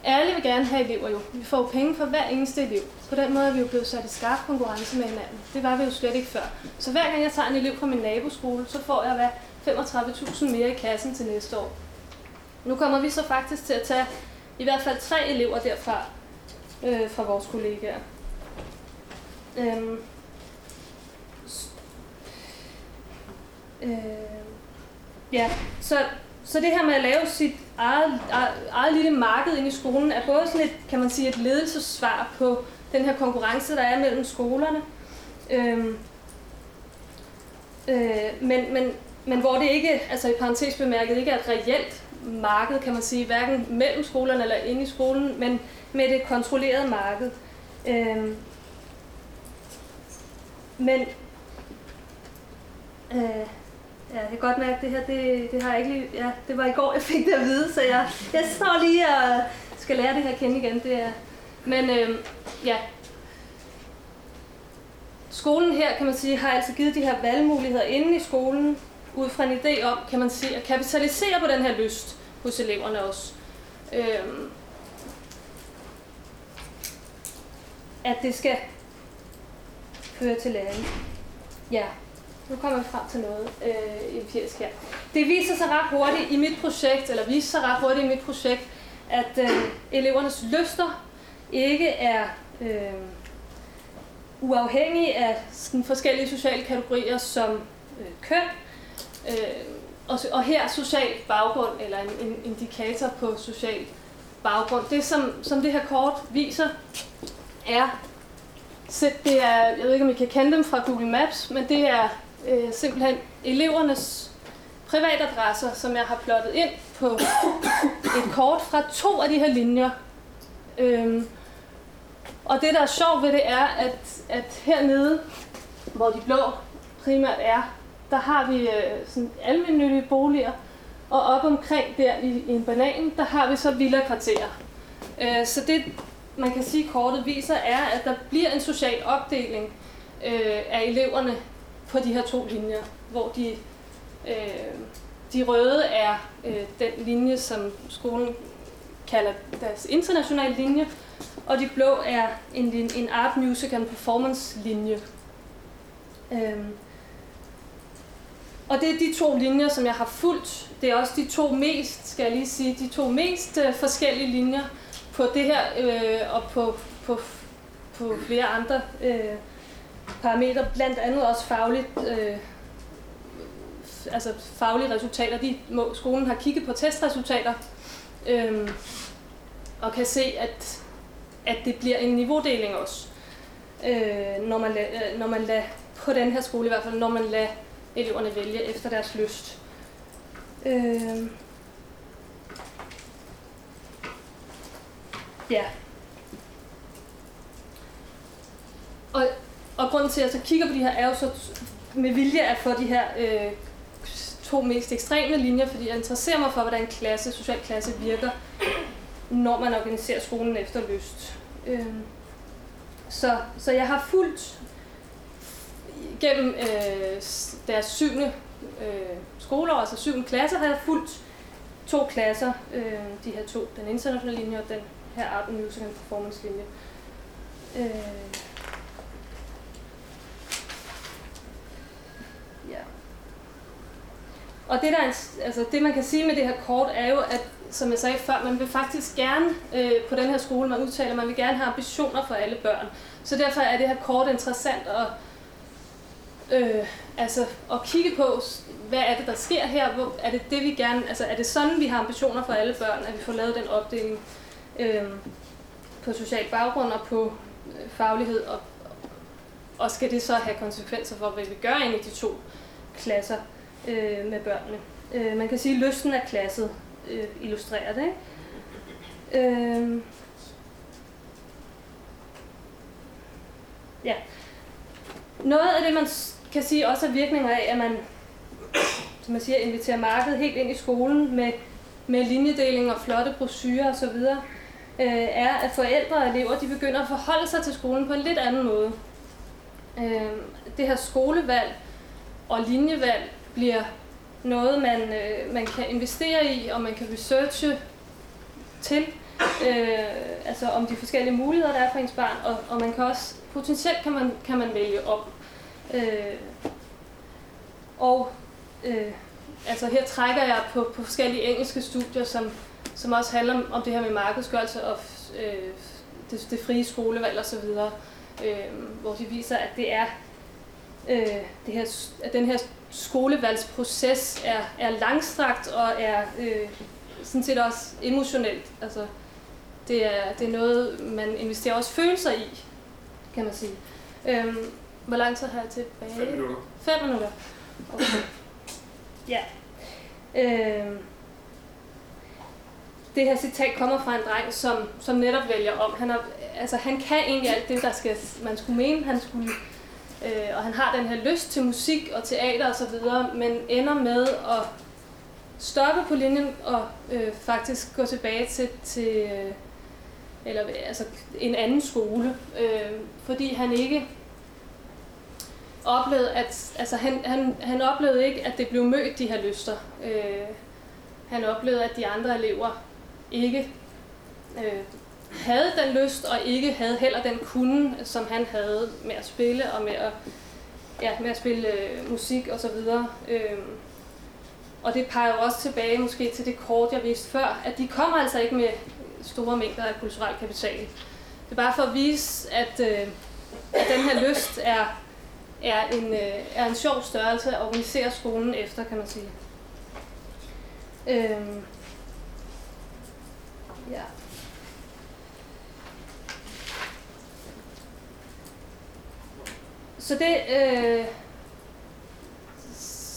Alle vil gerne have elever jo. Vi får jo penge for hver eneste elev. På den måde er vi jo blevet sat i skarp konkurrence med hinanden. Det var vi jo slet ikke før. Så hver gang jeg tager en elev fra min naboskole, så får jeg hvad 35.000 mere i kassen til næste år. Nu kommer vi så faktisk til at tage i hvert fald tre elever derfra øh, fra vores kollegaer. Øhm. S- Øh, ja, så, så det her med at lave sit eget, eget, eget lille marked ind i skolen er både sådan et, kan man sige, et ledelsessvar på den her konkurrence, der er mellem skolerne. Øhm, øh, men, men, men hvor det ikke, altså i parentes bemærket, ikke er et reelt marked, kan man sige, hverken mellem skolerne eller inde i skolen, men med det kontrollerede marked. Øhm, men øh, ja, jeg kan godt mærke, at det her, det, det har jeg ikke lige, ja, det var i går, jeg fik det at vide, så jeg, jeg står lige og skal lære det her at kende igen. Det er, men øh, ja, skolen her, kan man sige, har altså givet de her valgmuligheder inde i skolen, ud fra en idé om, kan man sige, at kapitalisere på den her lyst hos eleverne også. Øh, at det skal fører til læring. Ja, nu kommer vi frem til noget øh, empirisk her. Det viser sig ret hurtigt i mit projekt, eller viser sig ret hurtigt i mit projekt, at øh, elevernes lyster ikke er øh, uafhængige af sådan forskellige sociale kategorier som øh, køn, øh, og, og her social baggrund, eller en, en indikator på social baggrund. Det, som, som det her kort viser, er, så det er, jeg ved ikke, om I kan kende dem fra Google Maps, men det er øh, simpelthen elevernes privatadresser, som jeg har plottet ind på et kort fra to af de her linjer. Øhm, og det, der er sjovt ved det, er, at, at hernede, hvor de blå primært er, der har vi øh, sådan almindelige boliger, og op omkring der i, i en banan, der har vi så villa-kvarterer. Øh, så det, man kan sige, kortet viser, er, at der bliver en social opdeling øh, af eleverne på de her to linjer, hvor de, øh, de røde er øh, den linje, som skolen kalder deres internationale linje, og de blå er en, en art, music and performance linje. Øhm. Og det er de to linjer, som jeg har fulgt. Det er også de to mest, skal jeg lige sige, de to mest øh, forskellige linjer på det her øh, og på, på, på flere andre øh, parametre, blandt andet også fagligt, øh, altså faglige resultater. De må, skolen har kigget på testresultater øh, og kan se, at, at det bliver en niveaudeling også, øh, når, man lad, øh, når man lader, på den her skole i hvert fald, når man lader eleverne vælge efter deres lyst. Øh, ja. Og, og grunden til, at jeg så kigger på de her, er jo så med vilje at få de her øh, to mest ekstreme linjer, fordi jeg interesserer mig for, hvordan klasse, social klasse virker, når man organiserer skolen efter lyst. Øh, så, så jeg har fulgt gennem øh, deres syvende øh, skoleår, altså syvende klasse, har jeg fulgt to klasser, øh, de her to, den internationale linje og den her Art and Music and Performance linje. Øh, ja. og det, der er, altså det, man kan sige med det her kort, er jo, at som jeg sagde før, man vil faktisk gerne øh, på den her skole, man udtaler, man vil gerne have ambitioner for alle børn. Så derfor er det her kort interessant at, øh, altså, at kigge på, hvad er det, der sker her? Hvor, er det det, vi gerne, altså, er det sådan, vi har ambitioner for alle børn, at vi får lavet den opdeling øh, på social baggrund og på øh, faglighed, og, og skal det så have konsekvenser for, hvad vi gør ind i de to klasser øh, med børnene? Øh, man kan sige, at lysten af klasset øh, illustrerer det. Ikke? Øh, ja. Noget af det, man kan sige også er virkninger af, at man, som man siger, inviterer markedet helt ind i skolen med, med linjedeling og flotte brochurer osv., øh, er, at forældre og elever de begynder at forholde sig til skolen på en lidt anden måde. Øh, det her skolevalg og linjevalg bliver noget, man, øh, man kan investere i, og man kan researche til, øh, altså om de forskellige muligheder, der er for ens barn, og, og man kan også, potentielt kan man, kan man vælge op. Øh, og øh, altså her trækker jeg på, på forskellige engelske studier, som, som også handler om, det her med markedsgørelse og øh, det, det frie skolevalg osv., øh, hvor de viser, at det er øh, det her, at den her skolevalgsproces er, er langstrakt og er øh, sådan set også emotionelt. Altså, det er, det er noget, man investerer også følelser i, kan man sige. Øhm, hvor lang tid har jeg tilbage? 5 minutter. 5 minutter. Okay. Ja. Øhm, det her citat kommer fra en dreng, som, som netop vælger om. Han, er, altså, han kan egentlig alt det, der skal, man skulle mene, han skulle øh, og han har den her lyst til musik og teater osv., og men ender med at stoppe på linjen og øh, faktisk gå tilbage til, til øh, eller, altså, en anden skole, øh, fordi han ikke oplevede, at altså, han, han, han oplevede ikke, at det blev mødt de her lyster. Øh, han oplevede, at de andre elever ikke øh, havde den lyst, og ikke havde heller den kunde, som han havde med at spille og med at, ja, med at spille øh, musik og så videre. Øh, og det peger jo også tilbage måske til det kort, jeg viste før, at de kommer altså ikke med store mængder af kulturel kapital. Det er bare for at vise, at, øh, at den her lyst er, er, en, øh, er en sjov størrelse at organisere skolen efter, kan man sige. Øhm, ja. Så det, øh,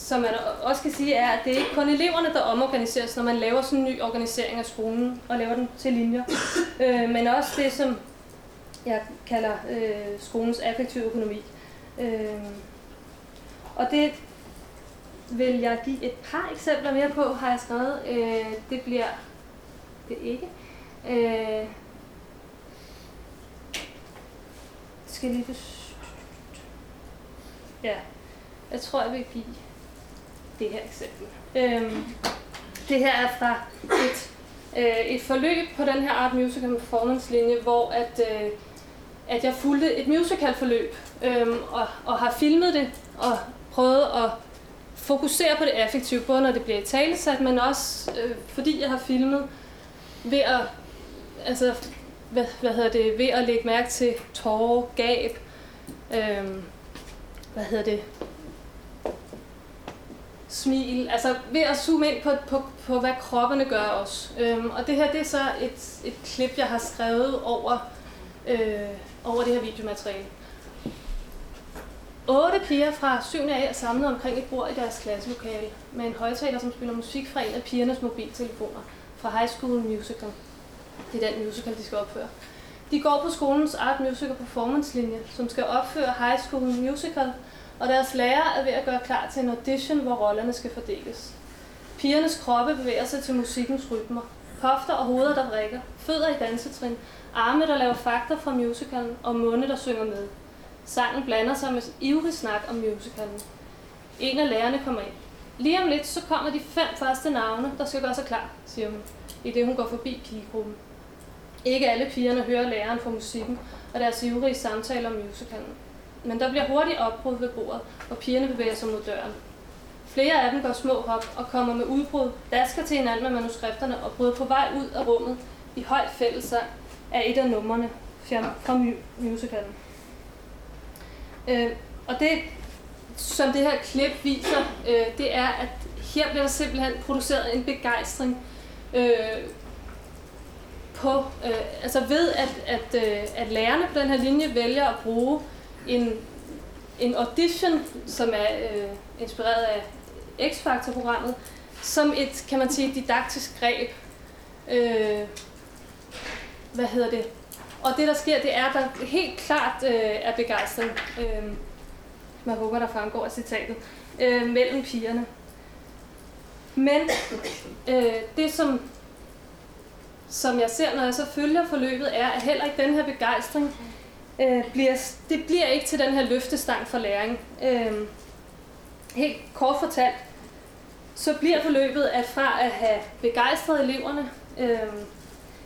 som man også kan sige, er, at det er ikke kun eleverne, der omorganiseres, når man laver sådan en ny organisering af skolen og laver den til linjer, øh, men også det, som jeg kalder øh, skolens affektive økonomi. Øh, og det vil jeg give et par eksempler mere på, har jeg skrevet. Øh, det bliver det ikke. Øh, skal lige Ja, jeg tror, jeg vil give det her eksempel. Øhm, det her er fra et, øh, et forløb på den her Art Musical Performance linje, hvor at, øh, at jeg fulgte et musical forløb øh, og, og har filmet det og prøvet at fokusere på det affektive, både når det bliver i talesat, men også øh, fordi jeg har filmet ved at, altså, hvad, hvad hedder det, ved at lægge mærke til tårer, gab, øhm, hvad hedder det, smil, altså ved at zoome ind på, på, på hvad kroppene gør os. Øhm, og det her det er så et, et klip, jeg har skrevet over, øh, over det her videomateriale. Otte piger fra 7. A er samlet omkring et bord i deres klasselokale med en højtaler, som spiller musik fra en af pigernes mobiltelefoner fra High School Musical. Det er den musical, de skal opføre. De går på skolens Art Musical Performance linje, som skal opføre High School Musical, og deres lærer er ved at gøre klar til en audition, hvor rollerne skal fordeles. Pigernes kroppe bevæger sig til musikkens rytmer. Hofter og hoveder, der vrikker. Fødder i dansetrin. Arme, der laver fakter fra musicalen. Og munde, der synger med. Sangen blander sig med ivrig snak om musicalen. En af lærerne kommer ind. Lige om lidt, så kommer de fem første navne, der skal gøre sig klar, siger hun, i det hun går forbi pigegruppen. Ikke alle pigerne hører læreren for musikken og deres ivrige samtaler om musicalen. Men der bliver hurtigt opbrud ved bordet, og pigerne bevæger sig mod døren. flere af dem går små hop og kommer med udbrud, dasker til hinanden med manuskripterne og bryder på vej ud af rummet i højt fællesang af et af numrene fra, fra musicalen. Øh, og det, som det her klip viser, øh, det er, at her bliver der simpelthen produceret en begejstring øh, på, øh, altså ved, at, at, øh, at lærerne på den her linje vælger at bruge en, en audition, som er øh, inspireret af X-Factor-programmet, som et, kan man sige, didaktisk greb. Øh, hvad hedder det? Og det, der sker, det er, at der helt klart øh, er begejstring, øh, man håber, der fremgår af citatet, øh, mellem pigerne. Men øh, det, som, som jeg ser, når jeg så følger forløbet, er, at heller ikke den her begejstring øh, bliver, det bliver ikke til den her løftestang for læring. Øh, helt kort fortalt, så bliver forløbet, at fra at have begejstret eleverne øh,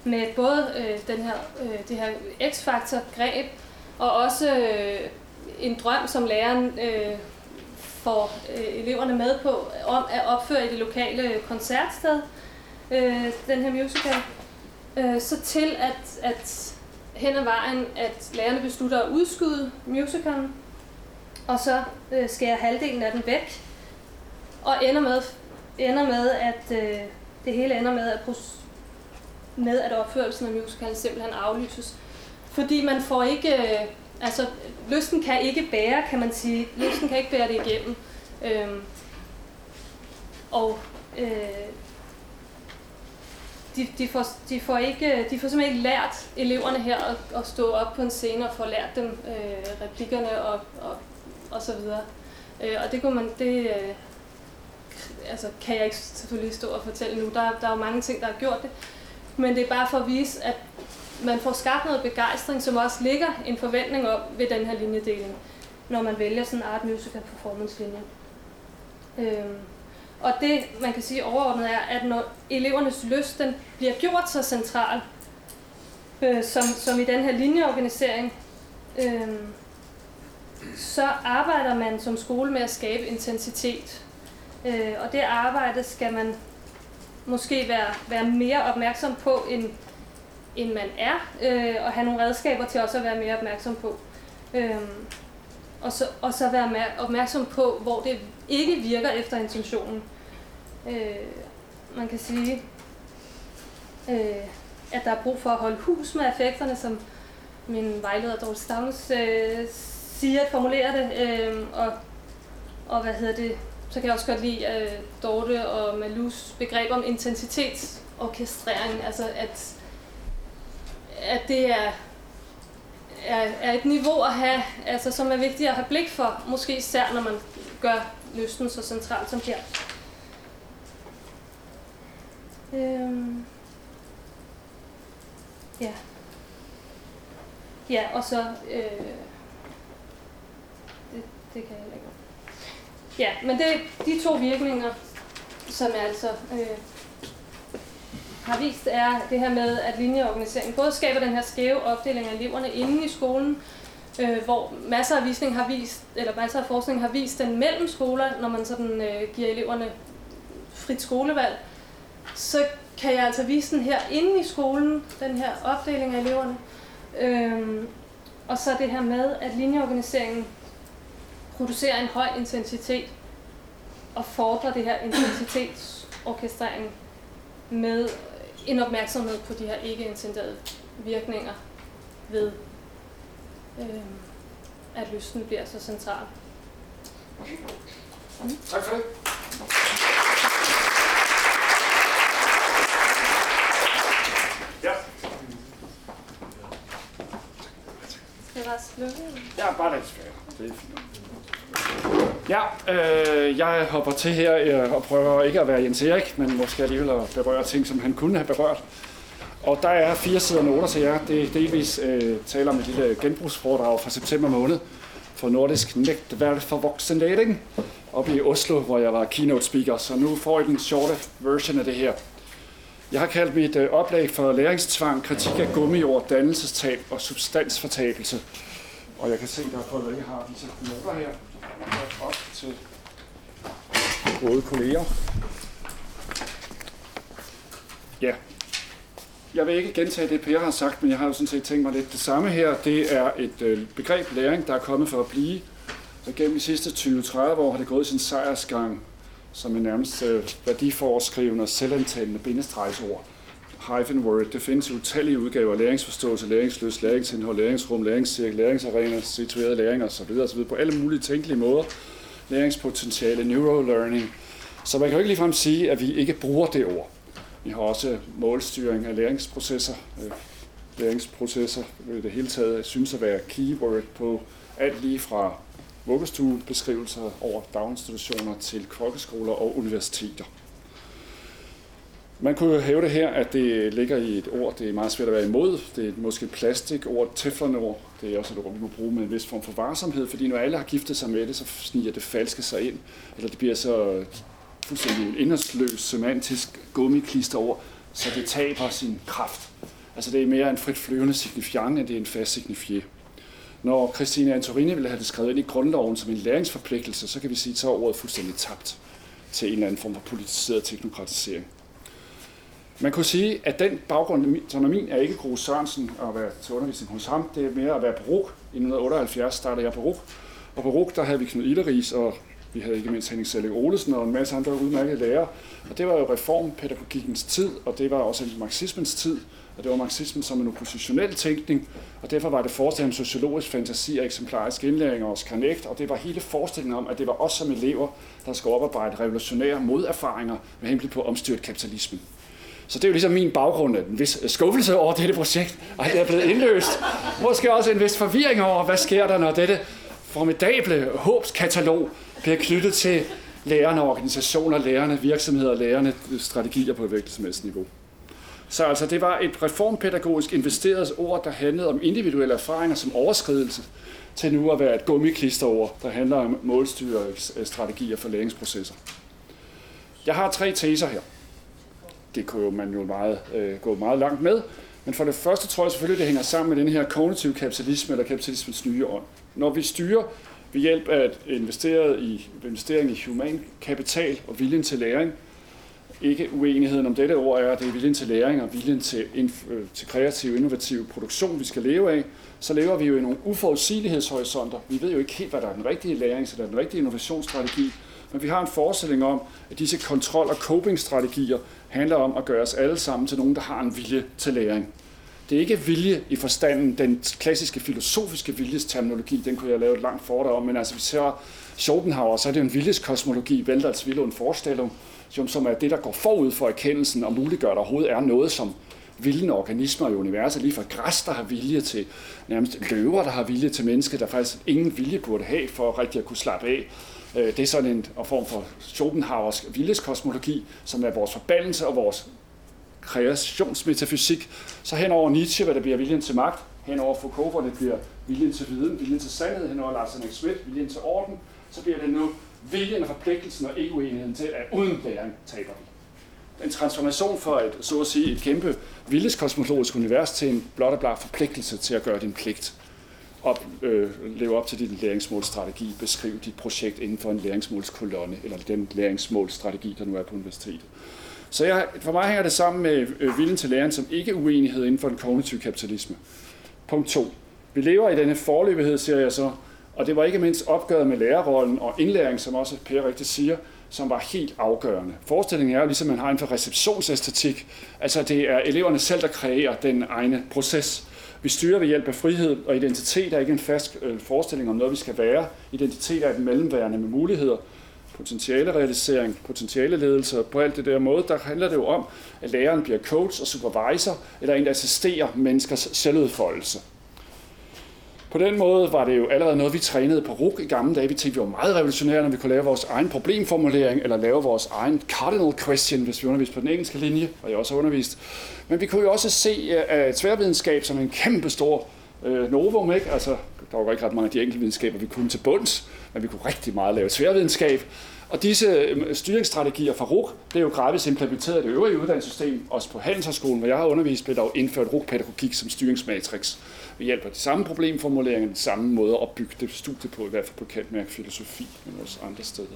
med både øh, den her, øh, det her X-faktor greb, og også øh, en drøm, som læreren øh, får øh, eleverne med på, om at opføre i det lokale koncertsted, øh, den her musical, øh, så til at, at hen ad vejen, at lærerne beslutter at udskyde musicalen, og så øh, skærer halvdelen af den væk, og ender med, ender med at øh, det hele ender med, at, med, at opførelsen af musicalen simpelthen aflyses. Fordi man får ikke, øh, altså lysten kan ikke bære, kan man sige, lysten kan ikke bære det igennem. Øhm, og øh, de, de, får, de, får ikke, de får simpelthen ikke lært eleverne her at, at stå op på en scene og få lært dem øh, replikkerne og, og, og så videre. Øh, og det kunne man, det øh, altså, kan jeg ikke selvfølgelig stå og fortælle nu. Der, der er jo mange ting, der har gjort det. Men det er bare for at vise, at man får skabt noget begejstring, som også ligger en forventning om ved den her linjedeling, når man vælger sådan en art musical performance linje. Øh, og det, man kan sige overordnet er, at når elevernes lyst den bliver gjort så central, øh, som, som i den her linjeorganisering, øh, så arbejder man som skole med at skabe intensitet. Øh, og det arbejde skal man måske være, være mere opmærksom på, end, end man er, øh, og have nogle redskaber til også at være mere opmærksom på. Øh, og så, og så være opmærksom på, hvor det ikke virker efter intentionen. Øh, man kan sige, øh, at der er brug for at holde hus med effekterne, som min vejleder Dorte Stavns øh, siger, at formulere det. Øh, og, og hvad hedder det, så kan jeg også godt lide øh, Dorte og Malus begreb om intensitetsorkestrering, altså at, at det er, er, er et niveau at have, altså som er vigtigt at have blik for, måske især når man gør lysten så centralt som her. Øhm. Ja. Ja, og så... Øh, det, det kan jeg ikke. Ja, men det de to virkninger, som jeg altså øh, har vist, er det her med, at linjeorganiseringen både skaber den her skæve opdeling af eleverne inde i skolen, øh, hvor masser af visning har vist, eller masser af forskning har vist den mellem skoler, når man sådan øh, giver eleverne frit skolevalg, så kan jeg altså vise den her inde i skolen, den her opdeling af eleverne. Øhm, og så det her med, at linjeorganiseringen producerer en høj intensitet og fordrer det her intensitetsorkestrering med en opmærksomhed på de her ikke intenderede virkninger ved, øhm, at lysten bliver så central. Tak for det. Det var. Ja, bare lidt svært. Det er fint. Ja, øh, jeg hopper til her øh, og prøver ikke at være Jens Erik, men måske alligevel at berøre ting, som han kunne have berørt. Og der er fire sider noter til jer. Det er delvis øh, taler om et lille genbrugsforedrag fra september måned for Nordisk Netværk for Voksendating oppe i Oslo, hvor jeg var keynote speaker. Så nu får I den shorte version af det her. Jeg har kaldt mit øh, oplæg for læringstvang, kritik af gummijord, dannelsestab og substansfortabelse. Og jeg kan se, der er folk, der ikke har disse noter her. Op til gode kolleger. Ja, jeg vil ikke gentage det, Per har sagt, men jeg har jo sådan set tænkt mig lidt det samme her. Det er et øh, begreb læring, der er kommet for at blive. Og gennem de sidste 20-30 år har det gået sin sejrsgang som er nærmest øh, værdiforskrivende og selvantagende bindestregsord. Hyphen word. Det findes i utallige udgaver. Læringsforståelse, læringsløs, læringsindhold, læringsrum, læringscirkel, læringsarena, situeret læring osv. osv. På alle mulige tænkelige måder. Læringspotentiale, neurolearning. Så man kan jo ikke ligefrem sige, at vi ikke bruger det ord. Vi har også målstyring af læringsprocesser. Øh, læringsprocesser i det hele taget synes at være keyword på alt lige fra vuggestuebeskrivelser over daginstitutioner til kokkeskoler og universiteter. Man kunne jo hæve det her, at det ligger i et ord, det er meget svært at være imod. Det er måske plastikord, teflonord. Det er også et ord, vi må bruge med en vis form for varsomhed, fordi når alle har giftet sig med det, så sniger det falske sig ind, eller det bliver så fuldstændig indholdsløs, semantisk gummiklisterord, så det taber sin kraft. Altså det er mere en frit flyvende signifiant, end det er en fast signifier. Når Christine Antorini ville have det skrevet ind i grundloven som en læringsforpligtelse, så kan vi sige, at så er ordet fuldstændig tabt til en eller anden form for politiseret teknokratisering. Man kunne sige, at den baggrund, som min er ikke Gro Sørensen at være til undervisning hos ham, det er mere at være på RUG. I 1978 startede jeg på RUG. og på RUG, der havde vi Knud Illeris, og vi havde ikke mindst Henning Selling Olesen og en masse andre udmærkede lærere. Og det var jo reformpædagogikkens tid, og det var også marxismens tid, og det var marxismen som en oppositionel tænkning, og derfor var det forestillet om sociologisk fantasi og eksemplarisk indlæring og Connect, og det var hele forestillingen om, at det var os som elever, der skulle oparbejde revolutionære moderfaringer med henblik på omstyret kapitalismen. Så det er jo ligesom min baggrund, en vis øh, skuffelse over dette projekt, og det er blevet indløst. Måske også en vis forvirring over, hvad sker der, når dette formidable håbskatalog bliver knyttet til lærerne, organisationer, lærerne, virksomheder, lærerne, øh, strategier på et niveau. Så altså, det var et reformpædagogisk investeret ord, der handlede om individuelle erfaringer som overskridelse, til nu at være et gummiklisterord, der handler om målstyringsstrategier øh, for læringsprocesser. Jeg har tre teser her. Det kunne man jo meget, øh, gå meget langt med. Men for det første tror jeg selvfølgelig, det hænger sammen med den her kognitive kapitalisme, eller kapitalismens nye ånd. Når vi styrer ved hjælp af investeret i, investering i human kapital og viljen til læring, ikke uenigheden om dette ord er, at det er viljen til læring og viljen til, inf- øh, til kreativ, innovativ produktion, vi skal leve af, så lever vi jo i nogle uforudsigelighedshorisonter. Vi ved jo ikke helt, hvad der er den rigtige læring, så der er den rigtige innovationsstrategi, men vi har en forestilling om, at disse kontrol- og coping-strategier handler om at gøre os alle sammen til nogen, der har en vilje til læring. Det er ikke vilje i forstanden, den klassiske filosofiske viljesterminologi, den kunne jeg lave et langt foredrag om, men altså vi ser Schopenhauer, så er det jo en viljeskosmologi, Veldals Wille und Vorstellung, som er det, der går forud for erkendelsen og muliggør, at der overhovedet er noget som vildende organismer i universet, lige fra græs, der har vilje til nærmest løver, der har vilje til mennesker, der faktisk ingen vilje burde have for rigtig at kunne slappe af. Øh, det er sådan en form for Schopenhauers viljeskosmologi, som er vores forbandelse og vores kreationsmetafysik. Så hen over Nietzsche, hvad der bliver viljen til magt, hen over Foucault, hvor det bliver viljen til viden, viljen til sandhed, hen over Lars Henrik Schmidt, viljen til orden, så bliver det nu viljen og forpligtelsen og ikke uenigheden til, at uden læring taber vi. En transformation fra et, så at sige, et kæmpe vildeskosmologisk univers til en blot og blot forpligtelse til at gøre din pligt. Op, øh, leve op til din læringsmålstrategi, beskrive dit projekt inden for en læringsmålskolonne, eller den læringsmålstrategi, der nu er på universitetet. Så jeg, for mig hænger det sammen med øh, viljen til læring som ikke uenighed inden for den kognitive kapitalisme. Punkt 2. Vi lever i denne forløbighed, siger jeg så, og det var ikke mindst opgøret med lærerrollen og indlæring, som også Per rigtigt siger, som var helt afgørende. Forestillingen er jo ligesom, man har en for receptionsæstetik, altså det er eleverne selv, der kreerer den egne proces. Vi styrer ved hjælp af frihed, og identitet er ikke en fast øh, forestilling om noget, vi skal være. Identitet er et mellemværende med muligheder, potentiale realisering, potentiale ledelse, på alt det der måde, der handler det jo om, at læreren bliver coach og supervisor, eller en, der assisterer menneskers selvudfoldelse. På den måde var det jo allerede noget, vi trænede på RUK i gamle dage. Vi tænkte, vi var meget revolutionære, når vi kunne lave vores egen problemformulering, eller lave vores egen cardinal question, hvis vi underviste på den engelske linje, og jeg også har undervist. Men vi kunne jo også se uh, tværvidenskab som en kæmpe stor uh, novum, ikke? Altså, der var ikke ret mange af de enkelte videnskaber, vi kunne til bunds, men vi kunne rigtig meget lave tværvidenskab. Og disse øh, styringsstrategier fra RUK blev jo gradvist implementeret i det øvrige uddannelsessystem. Også på Handelshøjskolen, hvor jeg har undervist, blev der jo indført RUK-pædagogik som styringsmatrix ved hjælp af de samme problemformuleringer, den samme måde at bygge det studie på, i hvert fald på kant filosofi, men også andre steder.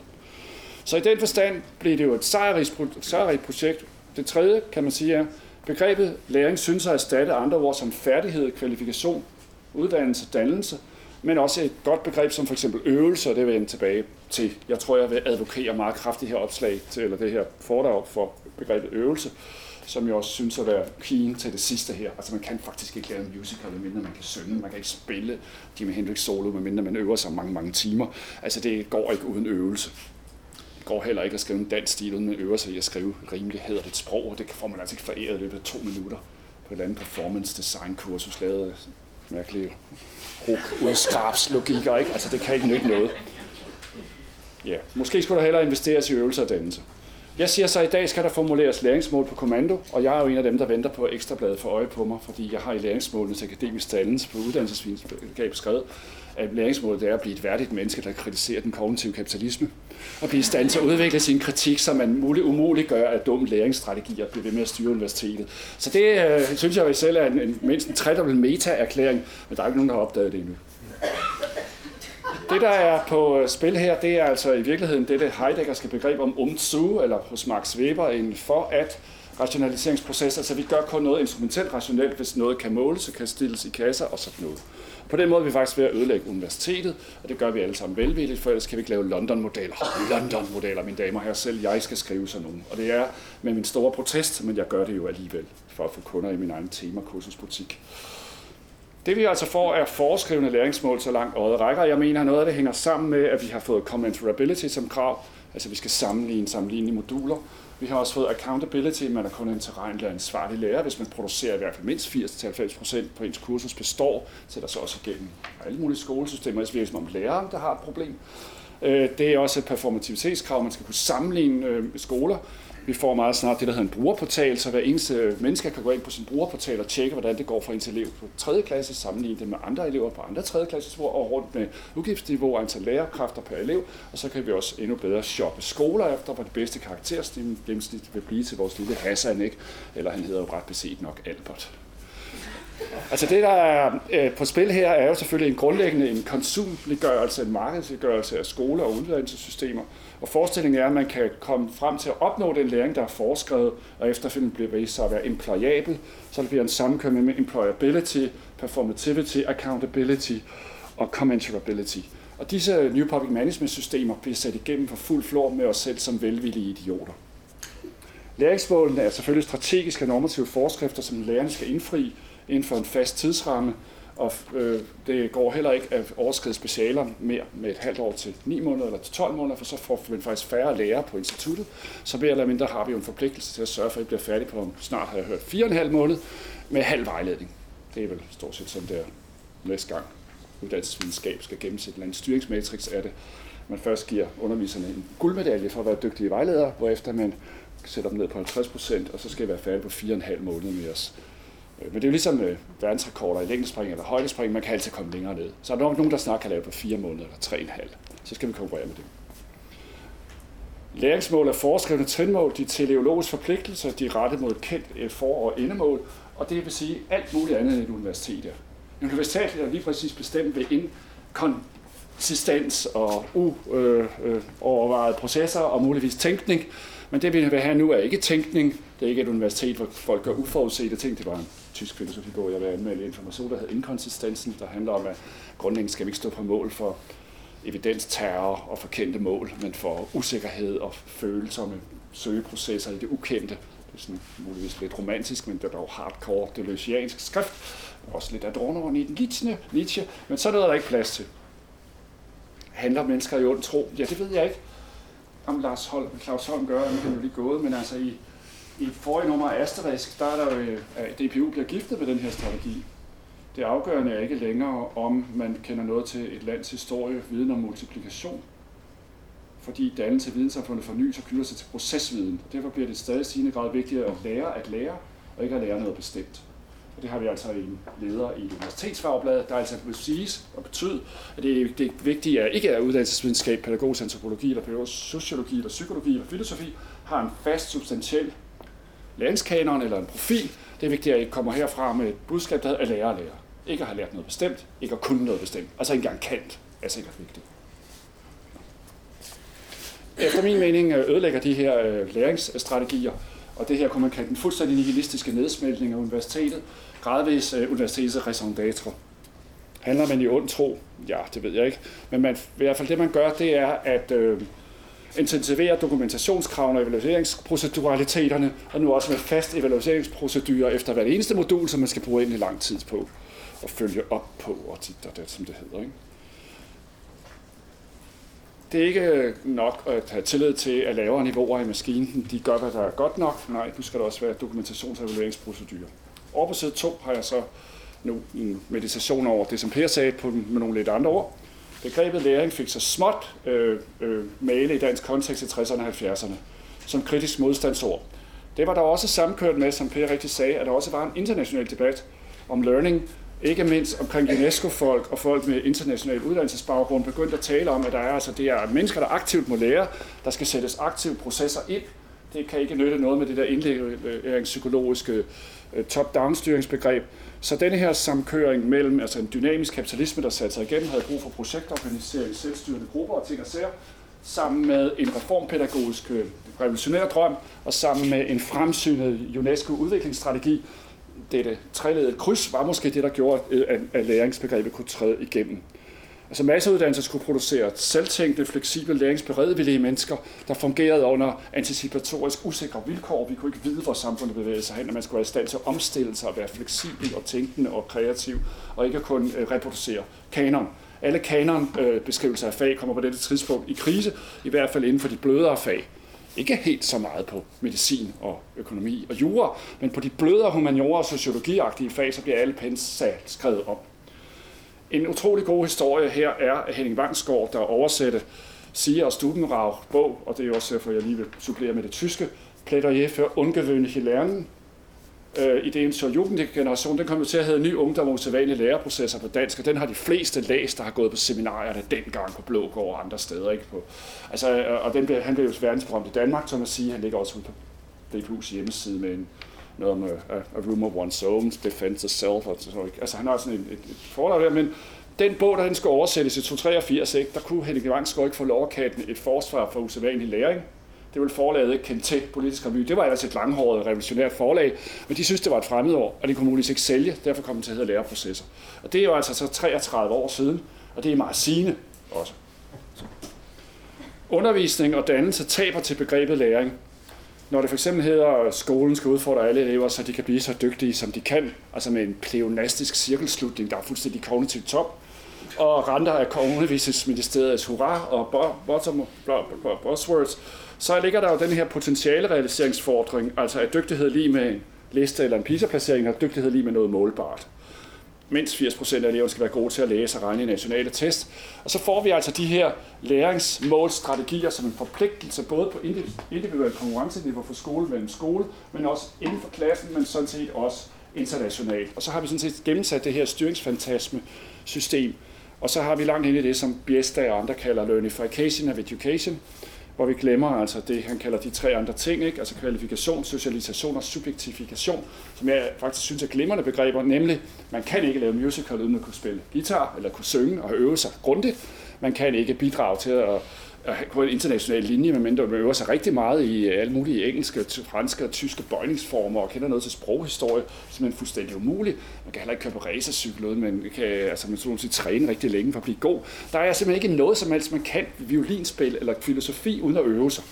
Så i den forstand blev det jo et sejrigt projekt. Det tredje, kan man sige, er, begrebet læring synes at erstatte andre ord som færdighed, kvalifikation, uddannelse, dannelse, men også et godt begreb som for eksempel øvelse, og det vil jeg tilbage til. Jeg tror, jeg vil advokere meget kraftigt her opslag til, eller det her foredrag for begrebet øvelse, som jeg også synes at være keen til det sidste her. Altså man kan faktisk ikke lave en musical, medmindre man kan synge, man kan ikke spille Jimi Hendrix solo, medmindre man øver sig mange, mange timer. Altså det går ikke uden øvelse. Det går heller ikke at skrive en dansk stil, uden man øver sig i at skrive rimelighed og et sprog, og det får man altså ikke foræret i løbet af to minutter på et eller andet performance design kursus lavet af mærkelige logikker, ikke? Altså det kan ikke nytte noget. Ja, måske skulle der hellere investeres i øvelser og dannelse. Jeg siger så, at i dag skal der formuleres læringsmål på kommando, og jeg er jo en af dem, der venter på ekstrabladet for øje på mig, fordi jeg har i læringsmålenes akademisk dannelse på uddannelsesvidenskab skrevet, at læringsmålet er at blive et værdigt menneske, der kritiserer den kognitive kapitalisme, og blive i stand til at udvikle sin kritik, så man muligt umuligt gør at dumme læringsstrategier bliver ved med at styre universitetet. Så det øh, synes jeg selv er en, en mindst en tredobbelt meta-erklæring, men der er ikke nogen, der har opdaget det endnu. Det, der er på øh, spil her, det er altså i virkeligheden dette Heideggerske begreb om umzu, eller hos Max Weber, en for at rationaliseringsproces. Altså vi gør kun noget instrumentelt rationelt, hvis noget kan måles så kan stilles i kasser og sådan noget. På den måde er vi faktisk ved at ødelægge universitetet, og det gør vi alle sammen velvilligt, for ellers kan vi ikke lave London-modeller. London-modeller, mine damer og herrer, selv jeg skal skrive sådan nogle. Og det er med min store protest, men jeg gør det jo alligevel, for at få kunder i min egen temakursusbutik. Det vi altså får er foreskrivende læringsmål så langt øjet rækker. Jeg mener, noget af det hænger sammen med, at vi har fået commensurability som krav, altså vi skal sammenligne sammenlignende moduler. Vi har også fået accountability, man er kun en terræn ansvarlig lærer, hvis man producerer i hvert fald mindst 80-90% på ens kursus består, så der så også igennem alle mulige skolesystemer, hvis vi er som om læreren, der har et problem. Øh, det er også et performativitetskrav, man skal kunne sammenligne øh, skoler. Vi får meget snart det, der hedder en brugerportal, så hver eneste menneske kan gå ind på sin brugerportal og tjekke, hvordan det går for ens elev på 3. klasse, sammenligne det med andre elever på andre 3. klasse, og rundt med udgiftsniveau og antal lærerkræfter per elev, og så kan vi også endnu bedre shoppe skoler efter, hvor det bedste karakterstil gennemsnit vil blive til vores lille Hassan, ikke? eller han hedder jo ret beset nok Albert. Altså det, der er øh, på spil her, er jo selvfølgelig en grundlæggende en konsumliggørelse, en markedsliggørelse af skoler og uddannelsessystemer, og forestillingen er, at man kan komme frem til at opnå den læring, der er foreskrevet, og efterfølgende bliver vist sig at være employable, så det bliver en sammenkøring med employability, performativity, accountability og commensurability. Og disse New Public Management systemer bliver sat igennem for fuld flor med os selv som velvillige idioter. Læringsmålene er selvfølgelig strategiske og normative forskrifter, som lærerne skal indfri inden for en fast tidsramme, og øh, det går heller ikke at overskride specialer mere med et halvt år til 9 måneder eller til 12 måneder, for så får man faktisk færre lærere på instituttet. Så mere eller mindre har vi jo en forpligtelse til at sørge for, at I bliver færdige på, snart har jeg hørt, 4,5 måned med halv vejledning. Det er vel stort set sådan der næste gang uddannelsesvidenskab skal gennemsætte en styringsmatrix af det. Man først giver underviserne en guldmedalje for at være dygtige vejledere, hvorefter man sætter dem ned på 50 procent, og så skal I være færdige på 4,5 måneder med os. Øh, men det er jo ligesom øh, verdensrekorder i længdespring eller højdespring, man kan altid komme længere ned. Så er der nok nogen, der snart kan lave på 4 måneder eller tre en halv. Så skal vi konkurrere med det. Læringsmål er foreskrevne trinmål, de er teleologiske forpligtelser, de er rettet mod kendt øh, for- og endemål, og det vil sige alt muligt andet end et universitet er. Universitetet er lige præcis bestemt ved inkonsistens og uovervejet øh, øh processer og muligvis tænkning, men det vi vil have nu er ikke tænkning, det er ikke et universitet, hvor folk gør uforudsete ting, det var en tysk filosofibog, jeg vil anmelde information, der hedder Inkonsistensen, der handler om, at grundlæggende skal vi ikke stå på mål for evidensterror og forkendte mål, men for usikkerhed og følsomme søgeprocesser i det ukendte. Det er sådan muligvis lidt romantisk, men det er dog hardcore deleuziansk skrift. Også lidt Adorno i den Nietzsche, Nietzsche, men så er der ikke plads til. Handler mennesker i ond tro? Ja, det ved jeg ikke, om Lars Holm, Claus Holm gør, nu er jo lige gået, men altså i i forrige nummer af Asterisk, der er der jo, øh, at DPU bliver giftet med den her strategi. Det afgørende er ikke længere, om man kender noget til et lands historie, viden om multiplikation, fordi dannelse af videnssamfundet fornyes og knytter sig til procesviden. Derfor bliver det stadig stigende grad vigtigere at lære at lære, og ikke at lære noget bestemt. Og det har vi altså en leder i universitetsfagbladet, der altså vil siges og betyde, at det, det vigtige er ikke er uddannelsesvidenskab, pædagogisk antropologi, eller pædagogisk sociologi, eller psykologi, eller filosofi, har en fast, substantiel læringskanon eller en profil. Det er vigtigt, at I kommer herfra med et budskab, der hedder at lære at lære. Ikke at have lært noget bestemt, ikke at kunne noget bestemt. Altså ikke engang kant er sikkert vigtigt. efter min mening øh, ødelægger de her øh, læringsstrategier, og det her kunne man kalde den fuldstændig nihilistiske nedsmeltning af universitetet, gradvis øh, universitetets raison d'être. Handler man i ond tro? Ja, det ved jeg ikke. Men man, i hvert fald det, man gør, det er at øh, intensivere dokumentationskravene og evalueringsproceduraliteterne, og nu også med fast evalueringsprocedurer efter hver eneste modul, som man skal bruge ind i lang tid på og følge op på, og dit og det, som det hedder. Ikke? Det er ikke øh, nok at have tillid til, at lavere niveauer i maskinen, de gør, hvad der er godt nok. Nej, nu skal der også være dokumentations- og evalueringsprocedurer. Over på side 2 har jeg så nu en meditation over det, som Per sagde på, med nogle lidt andre ord. Begrebet læring fik så småt øh, øh, male i dansk kontekst i 60'erne og 70'erne som kritisk modstandsord. Det var der også samkørt med, som Per rigtig sagde, at der også var en international debat om learning, ikke mindst omkring UNESCO-folk og folk med international uddannelsesbaggrund, begyndte at tale om, at der er, altså, det er mennesker, der aktivt må lære, der skal sættes aktive processer ind. Det kan ikke nytte noget med det der indlæringspsykologiske øh, top-down styringsbegreb. Så denne her samkøring mellem altså en dynamisk kapitalisme, der satte sig igennem, havde brug for projektorganisering, selvstyrende grupper og ting og sager, sammen med en reformpædagogisk øh, revolutionær drøm, og sammen med en fremsynet UNESCO-udviklingsstrategi, dette treledede kryds var måske det, der gjorde, øh, at læringsbegrebet kunne træde igennem. Altså masseuddannelser skulle producere selvtænkte, fleksible, læringsberedvillige mennesker, der fungerede under anticipatorisk usikre vilkår. Vi kunne ikke vide, hvor samfundet bevægede sig hen, og man skulle være i stand til at omstille sig og være fleksibel og tænkende og kreativ, og ikke kun øh, reproducere kanon. Alle kanonbeskrivelser øh, af fag kommer på dette tidspunkt i krise, i hvert fald inden for de blødere fag. Ikke helt så meget på medicin og økonomi og jura, men på de blødere humaniora og sociologiagtige fag, så bliver alle pensal skrevet op. En utrolig god historie her er at Henning Vangsgaard, der oversatte Siger og Stubenrag bog, og det er også derfor, jeg lige vil supplere med det tyske, Plädoyer für ungewöhnliche Lernen, øh, ideen zur Jugendgeneration, den kommer til at hedde Ny Ungdom og Usædvanlige Læreprocesser på dansk, og den har de fleste læst, der har gået på seminarierne dengang på Blågård og andre steder. Ikke? På, altså, øh, og den blev, han blev jo verdensberømt i Danmark, som at sige, han ligger også på DPU's hjemmeside med en, noget om a, A Room of One's Own, Defense of Self, og så, altså han har sådan et, et, et forlag der, men den bog, der den skal oversættes i 283, ikke, der kunne Henning Vangsgaard ikke få lov at kalde et forsvar for usædvanlig læring, det vil forlaget ikke kende til politisk revy. Det var ellers et langhåret revolutionært forlag, men de synes, det var et fremmedår, og det kunne muligvis ikke sælge. Derfor kom det til at hedde læreprocesser. Og det er jo altså så 33 år siden, og det er meget sigende også. Undervisning og dannelse taber til begrebet læring. Når det for eksempel hedder, at skolen skal udfordre alle elever, så de kan blive så dygtige, som de kan, altså med en pleonastisk cirkelslutning, der er fuldstændig kognitivt top, og renter af undervisningsministeriets hurra og bottom buzzwords, så ligger der jo den her potentiale realiseringsfordring, altså at dygtighed lige med en liste eller en PISA-placering, og dygtighed lige med noget målbart. Mindst 80% af eleverne skal være gode til at læse og regne i nationale test. Og så får vi altså de her læringsmålstrategier som en forpligtelse, både på individuel konkurrenceniveau for skole mellem skole, men også inden for klassen, men sådan set også internationalt. Og så har vi sådan set gennemsat det her styringsfantasme system. Og så har vi langt ind i det, som Biesta og andre kalder learnification of education, hvor vi glemmer altså det, han kalder de tre andre ting, ikke? altså kvalifikation, socialisation og subjektifikation, som jeg faktisk synes er glimrende begreber, nemlig, man kan ikke lave musical uden at kunne spille guitar, eller kunne synge og øve sig grundigt. Man kan ikke bidrage til at på en international linje, medmindre man øver sig rigtig meget i øh, alle mulige engelske, franske og tyske bøjningsformer og kender noget til sproghistorie, som er fuldstændig umuligt. Man kan heller ikke køre på racercykel men man kan altså man sådan træne rigtig længe for at blive god. Der er simpelthen ikke noget som helst, man kan violinspil eller filosofi uden at øve sig.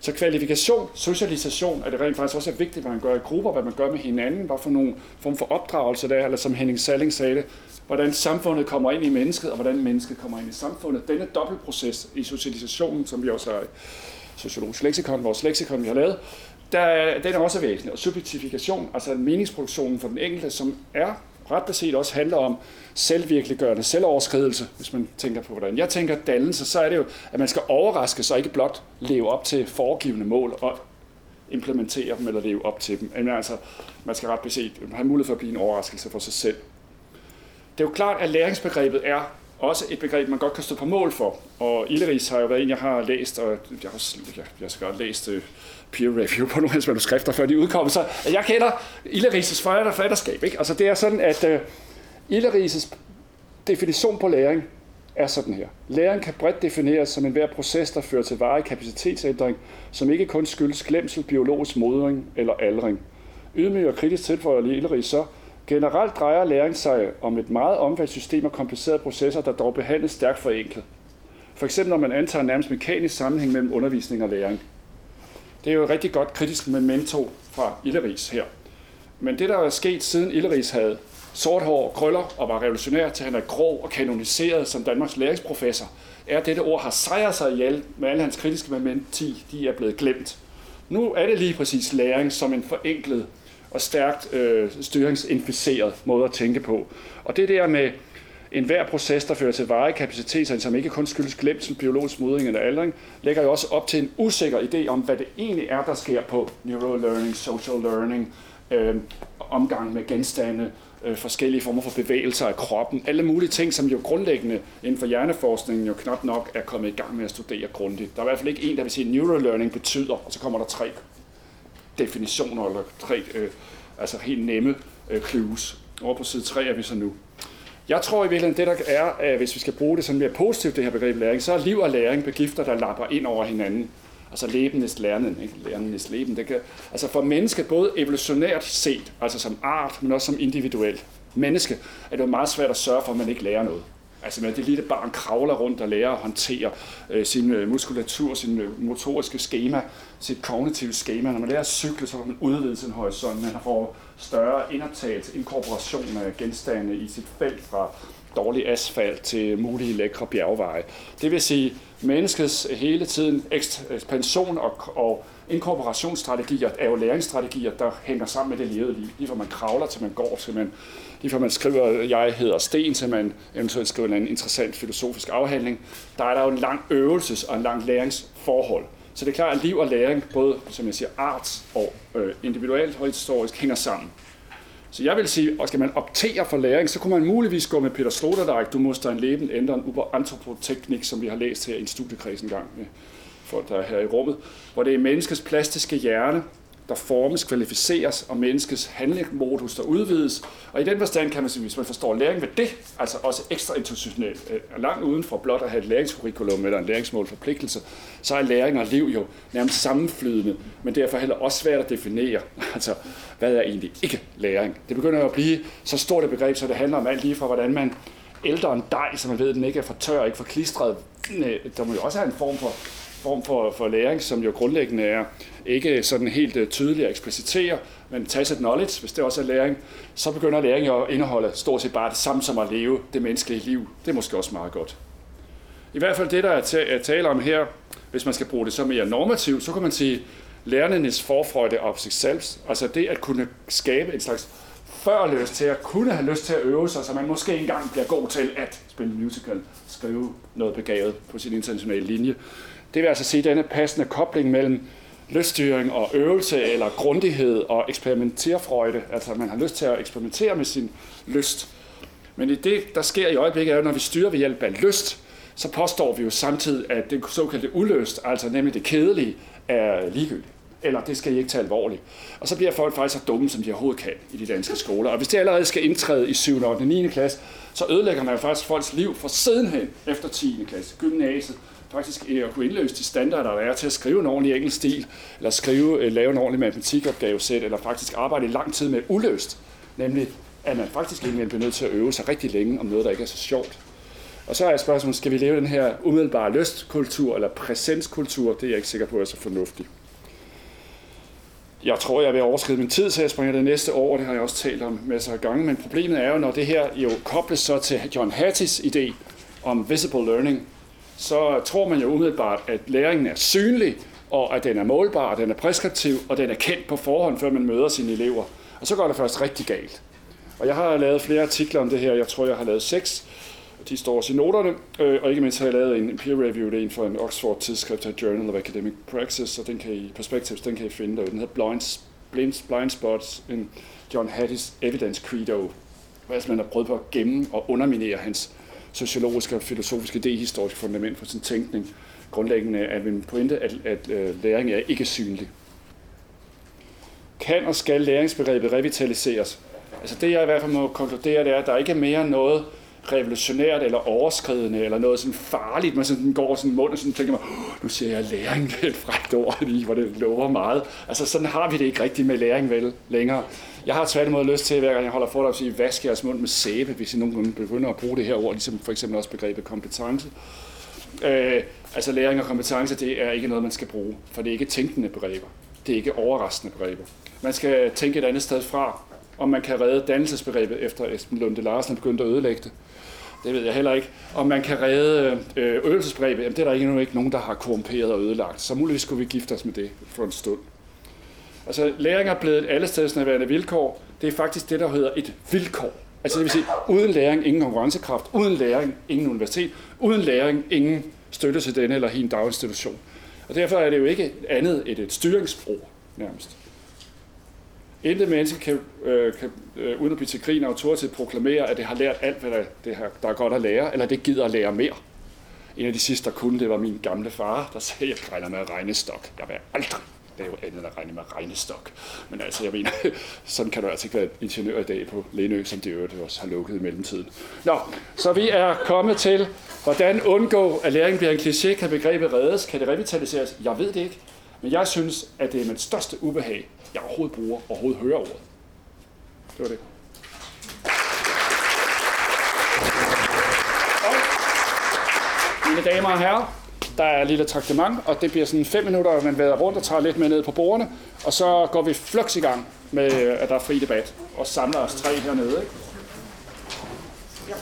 Så kvalifikation, socialisation er det rent faktisk også vigtigt, hvad man gør i grupper, hvad man gør med hinanden, hvad for nogle form for opdragelse der er, eller som Henning Salling sagde det, hvordan samfundet kommer ind i mennesket, og hvordan mennesket kommer ind i samfundet. Denne dobbeltproces i socialisationen, som vi også har i sociologisk leksikon, vores leksikon, vi har lavet, der, den er også væsentlig. Og subjektifikation, altså meningsproduktionen for den enkelte, som er ret beset også handler om selvvirkeliggørende selvoverskridelse, hvis man tænker på, hvordan jeg tænker dannelse, så er det jo, at man skal overraske sig, ikke blot leve op til foregivende mål og implementere dem eller leve op til dem. Men altså, man skal ret beset have mulighed for at blive en overraskelse for sig selv. Det er jo klart, at læringsbegrebet er også et begreb, man godt kan stå på mål for. Og Illeris har jo været en, jeg har læst, og jeg har, jeg, jeg skal godt læst øh, peer review på nogle af hans manuskrifter, før de udkom. Så jeg kender Illeris' forfatterskab. Ikke? Altså, det er sådan, at øh, uh, Illeris' definition på læring er sådan her. Læring kan bredt defineres som enhver proces, der fører til varig kapacitetsændring, som ikke kun skyldes glemsel, biologisk modring eller aldring. Ydmyg og kritisk tilføjer Illeris så, generelt drejer læring sig om et meget omfattende system af komplicerede processer, der dog behandles stærkt forenklet. For eksempel når man antager nærmest mekanisk sammenhæng mellem undervisning og læring. Det er jo et rigtig godt kritisk memento fra Illeris her. Men det, der er sket siden Illeris havde sort hår, krøller og var revolutionær til han er grov og kanoniseret som Danmarks læringsprofessor, er, at dette ord har sejret sig ihjel med alle hans kritiske mementi, de er blevet glemt. Nu er det lige præcis læring som en forenklet og stærkt øh, styringsinficeret måde at tænke på. Og det der med en hver proces, der fører til veje kapaciteter, som ikke kun skyldes glemsel, biologisk modring eller aldring, lægger jo også op til en usikker idé om, hvad det egentlig er, der sker på neurolearning, social learning, øh, omgang med genstande, øh, forskellige former for bevægelser af kroppen, alle mulige ting, som jo grundlæggende inden for hjerneforskningen jo knap nok er kommet i gang med at studere grundigt. Der er i hvert fald ikke en, der vil sige, at neurolearning betyder, og så kommer der tre definitioner, eller tre øh, altså helt nemme øh, clues. Over på side 3 er vi så nu. Jeg tror i virkeligheden, det der er, at hvis vi skal bruge det sådan mere positivt, det her begreb læring, så er liv og læring begifter, der lapper ind over hinanden. Altså lebendes lernen, ikke? Lernenes leben. Det kan, altså for mennesket, både evolutionært set, altså som art, men også som individuelt menneske, er det jo meget svært at sørge for, at man ikke lærer noget. Altså med det lille barn kravler rundt og lærer at håndtere øh, sin øh, muskulatur, sin øh, motoriske schema, sit kognitive schema. Når man lærer at cykle, så får man udvidet sin horisont. Man får større indoptagelse, inkorporation af genstande i sit felt fra dårlig asfalt til mulige lækre bjergveje. Det vil sige, menneskets hele tiden ekspansion og, og inkorporationsstrategier er jo læringsstrategier, der hænger sammen med det levede liv. Lige fra man kravler til man går, til man, lige fra man skriver, jeg hedder Sten, til man eventuelt skriver en interessant filosofisk afhandling. Der er der jo en lang øvelses- og en lang læringsforhold. Så det er klart, at liv og læring, både som jeg siger, arts og øh, individuelt og historisk, hænger sammen. Så jeg vil sige, at skal man optere for læring, så kunne man muligvis gå med Peter Sloterdijk, du måste en leben ændre en antropoteknik, som vi har læst her i en studiekreds en gang med folk, der er her i rummet, hvor det er menneskets plastiske hjerne, der formes, kvalificeres, og menneskets handlemodus, der udvides. Og i den forstand kan man sige, hvis man forstår læring ved det, altså også ekstra institutionelt, øh, langt uden for blot at have et læringskurrikulum eller en læringsmål forpligtelse, så er læring og liv jo nærmest sammenflydende, men derfor heller også svært at definere, altså hvad er egentlig ikke læring. Det begynder jo at blive så stort et begreb, så det handler om alt lige fra, hvordan man ældre en dej, så man ved, at den ikke er for tør, ikke for klistret. Øh, der må jo også have en form for form for, for læring, som jo grundlæggende er ikke sådan helt øh, tydeligt at eksplicitere, men tacit knowledge, hvis det også er læring, så begynder læring jo at indeholde stort set bare det samme som at leve det menneskelige liv. Det er måske også meget godt. I hvert fald det, der er tale om her, hvis man skal bruge det så mere normativt, så kan man sige, lærernes forfrøjde op sig selv, altså det at kunne skabe en slags før lyst til at kunne have lyst til at øve sig, så man måske engang bliver god til at spille musical, skrive noget begavet på sin internationale linje. Det vil altså sige denne passende kobling mellem lyststyring og øvelse eller grundighed og eksperimenterfrøjde. Altså man har lyst til at eksperimentere med sin lyst. Men i det, der sker i øjeblikket, er, når vi styrer ved hjælp af lyst, så påstår vi jo samtidig, at det såkaldte uløst, altså nemlig det kedelige, er ligegyldigt. Eller det skal I ikke tage alvorligt. Og så bliver folk faktisk så dumme, som de overhovedet kan i de danske skoler. Og hvis det allerede skal indtræde i 7. og 9. klasse, så ødelægger man jo faktisk folks liv for sidenhen efter 10. klasse, gymnasiet, faktisk øh, at kunne indløse de standarder, der er til at skrive en ordentlig engelsk stil, eller skrive, øh, lave en ordentlig matematikopgavesæt, eller faktisk arbejde i lang tid med uløst. Nemlig, at man faktisk ikke bliver nødt til at øve sig rigtig længe om noget, der ikke er så sjovt. Og så er spørgsmålet, skal vi leve den her umiddelbare lystkultur, eller præsenskultur? Det er jeg ikke sikker på er så fornuftigt. Jeg tror, jeg vil overskride min tid, så jeg springer det næste år, det har jeg også talt om masser af gange. Men problemet er jo, når det her jo kobles så til John Hatties idé om visible learning, så tror man jo umiddelbart, at læringen er synlig, og at den er målbar, og den er preskriptiv, og den er kendt på forhånd, før man møder sine elever. Og så går det først rigtig galt. Og jeg har lavet flere artikler om det her. Jeg tror, jeg har lavet seks. De står også i noterne. Øh, og ikke mindst har jeg lavet en peer review, det er en for en Oxford tidsskrift Journal of Academic Praxis, og den kan I, Perspectives, den kan I finde derude. Den hedder Blind, Blind, Blind Spots in John Hattie's Evidence Credo. Hvad man har prøvet på at gemme og underminere hans sociologiske og filosofiske idehistoriske fundament for sin tænkning. Grundlæggende er min pointe, at, at uh, læring er ikke synlig. Kan og skal læringsbegrebet revitaliseres? Altså det, jeg i hvert fald må konkludere, det er, at der ikke er mere noget revolutionært eller overskridende, eller noget sådan farligt, man sådan går sådan mund og sådan tænker man, oh, nu siger jeg læring, det er et frækt ord, lige, hvor det lover meget. Altså sådan har vi det ikke rigtigt med læring vel længere. Jeg har tværtimod lyst til, hver gang jeg holder foredrag, at sige, vask jeres mund med sæbe, hvis I nogen begynder at bruge det her ord, ligesom for eksempel også begrebet kompetence. Øh, altså læring og kompetence, det er ikke noget, man skal bruge, for det er ikke tænkende begreber. Det er ikke overraskende begreber. Man skal tænke et andet sted fra, om man kan redde dannelsesbegrebet, efter Esben Lunde Larsen begyndte at ødelægge det. Det ved jeg heller ikke. Om man kan redde øh, øvelsesbrevet, jamen det er der endnu ikke nogen, der har korrumperet og ødelagt. Så muligvis skulle vi gifte os med det for en stund. Altså læring er blevet et allestedsnærværende vilkår. Det er faktisk det, der hedder et vilkår. Altså det vil sige, uden læring ingen konkurrencekraft, uden læring ingen universitet, uden læring ingen støtte til denne eller hin daginstitution. Og derfor er det jo ikke andet end et styringsbrug nærmest. Intet menneske kan, øh, kan øh, uden at blive til grin og autoritet proklamere, at det har lært alt, hvad der, det her, der er godt at lære, eller det gider at lære mere. En af de sidste, der kunne, det var min gamle far, der sagde, at jeg regner med regnestok. Jeg vil aldrig lave andet end at regne med regnestok. Men altså, jeg mener, sådan kan du altså ikke være ingeniør i dag på Lenø, som det øvrigt også har lukket i mellemtiden. Nå, så vi er kommet til, hvordan undgå, at læring bliver en kliché. Kan begrebet reddes? Kan det revitaliseres? Jeg ved det ikke. Men jeg synes, at det er mit største ubehag, jeg overhovedet bruger, overhovedet hører ordet. Det var det. Og, mine damer og herrer, der er et lille traktement, og det bliver sådan fem minutter, at man vader rundt og tager lidt med ned på bordene, og så går vi flux i gang med, at der er fri debat, og samler os tre hernede. Ikke? Ja.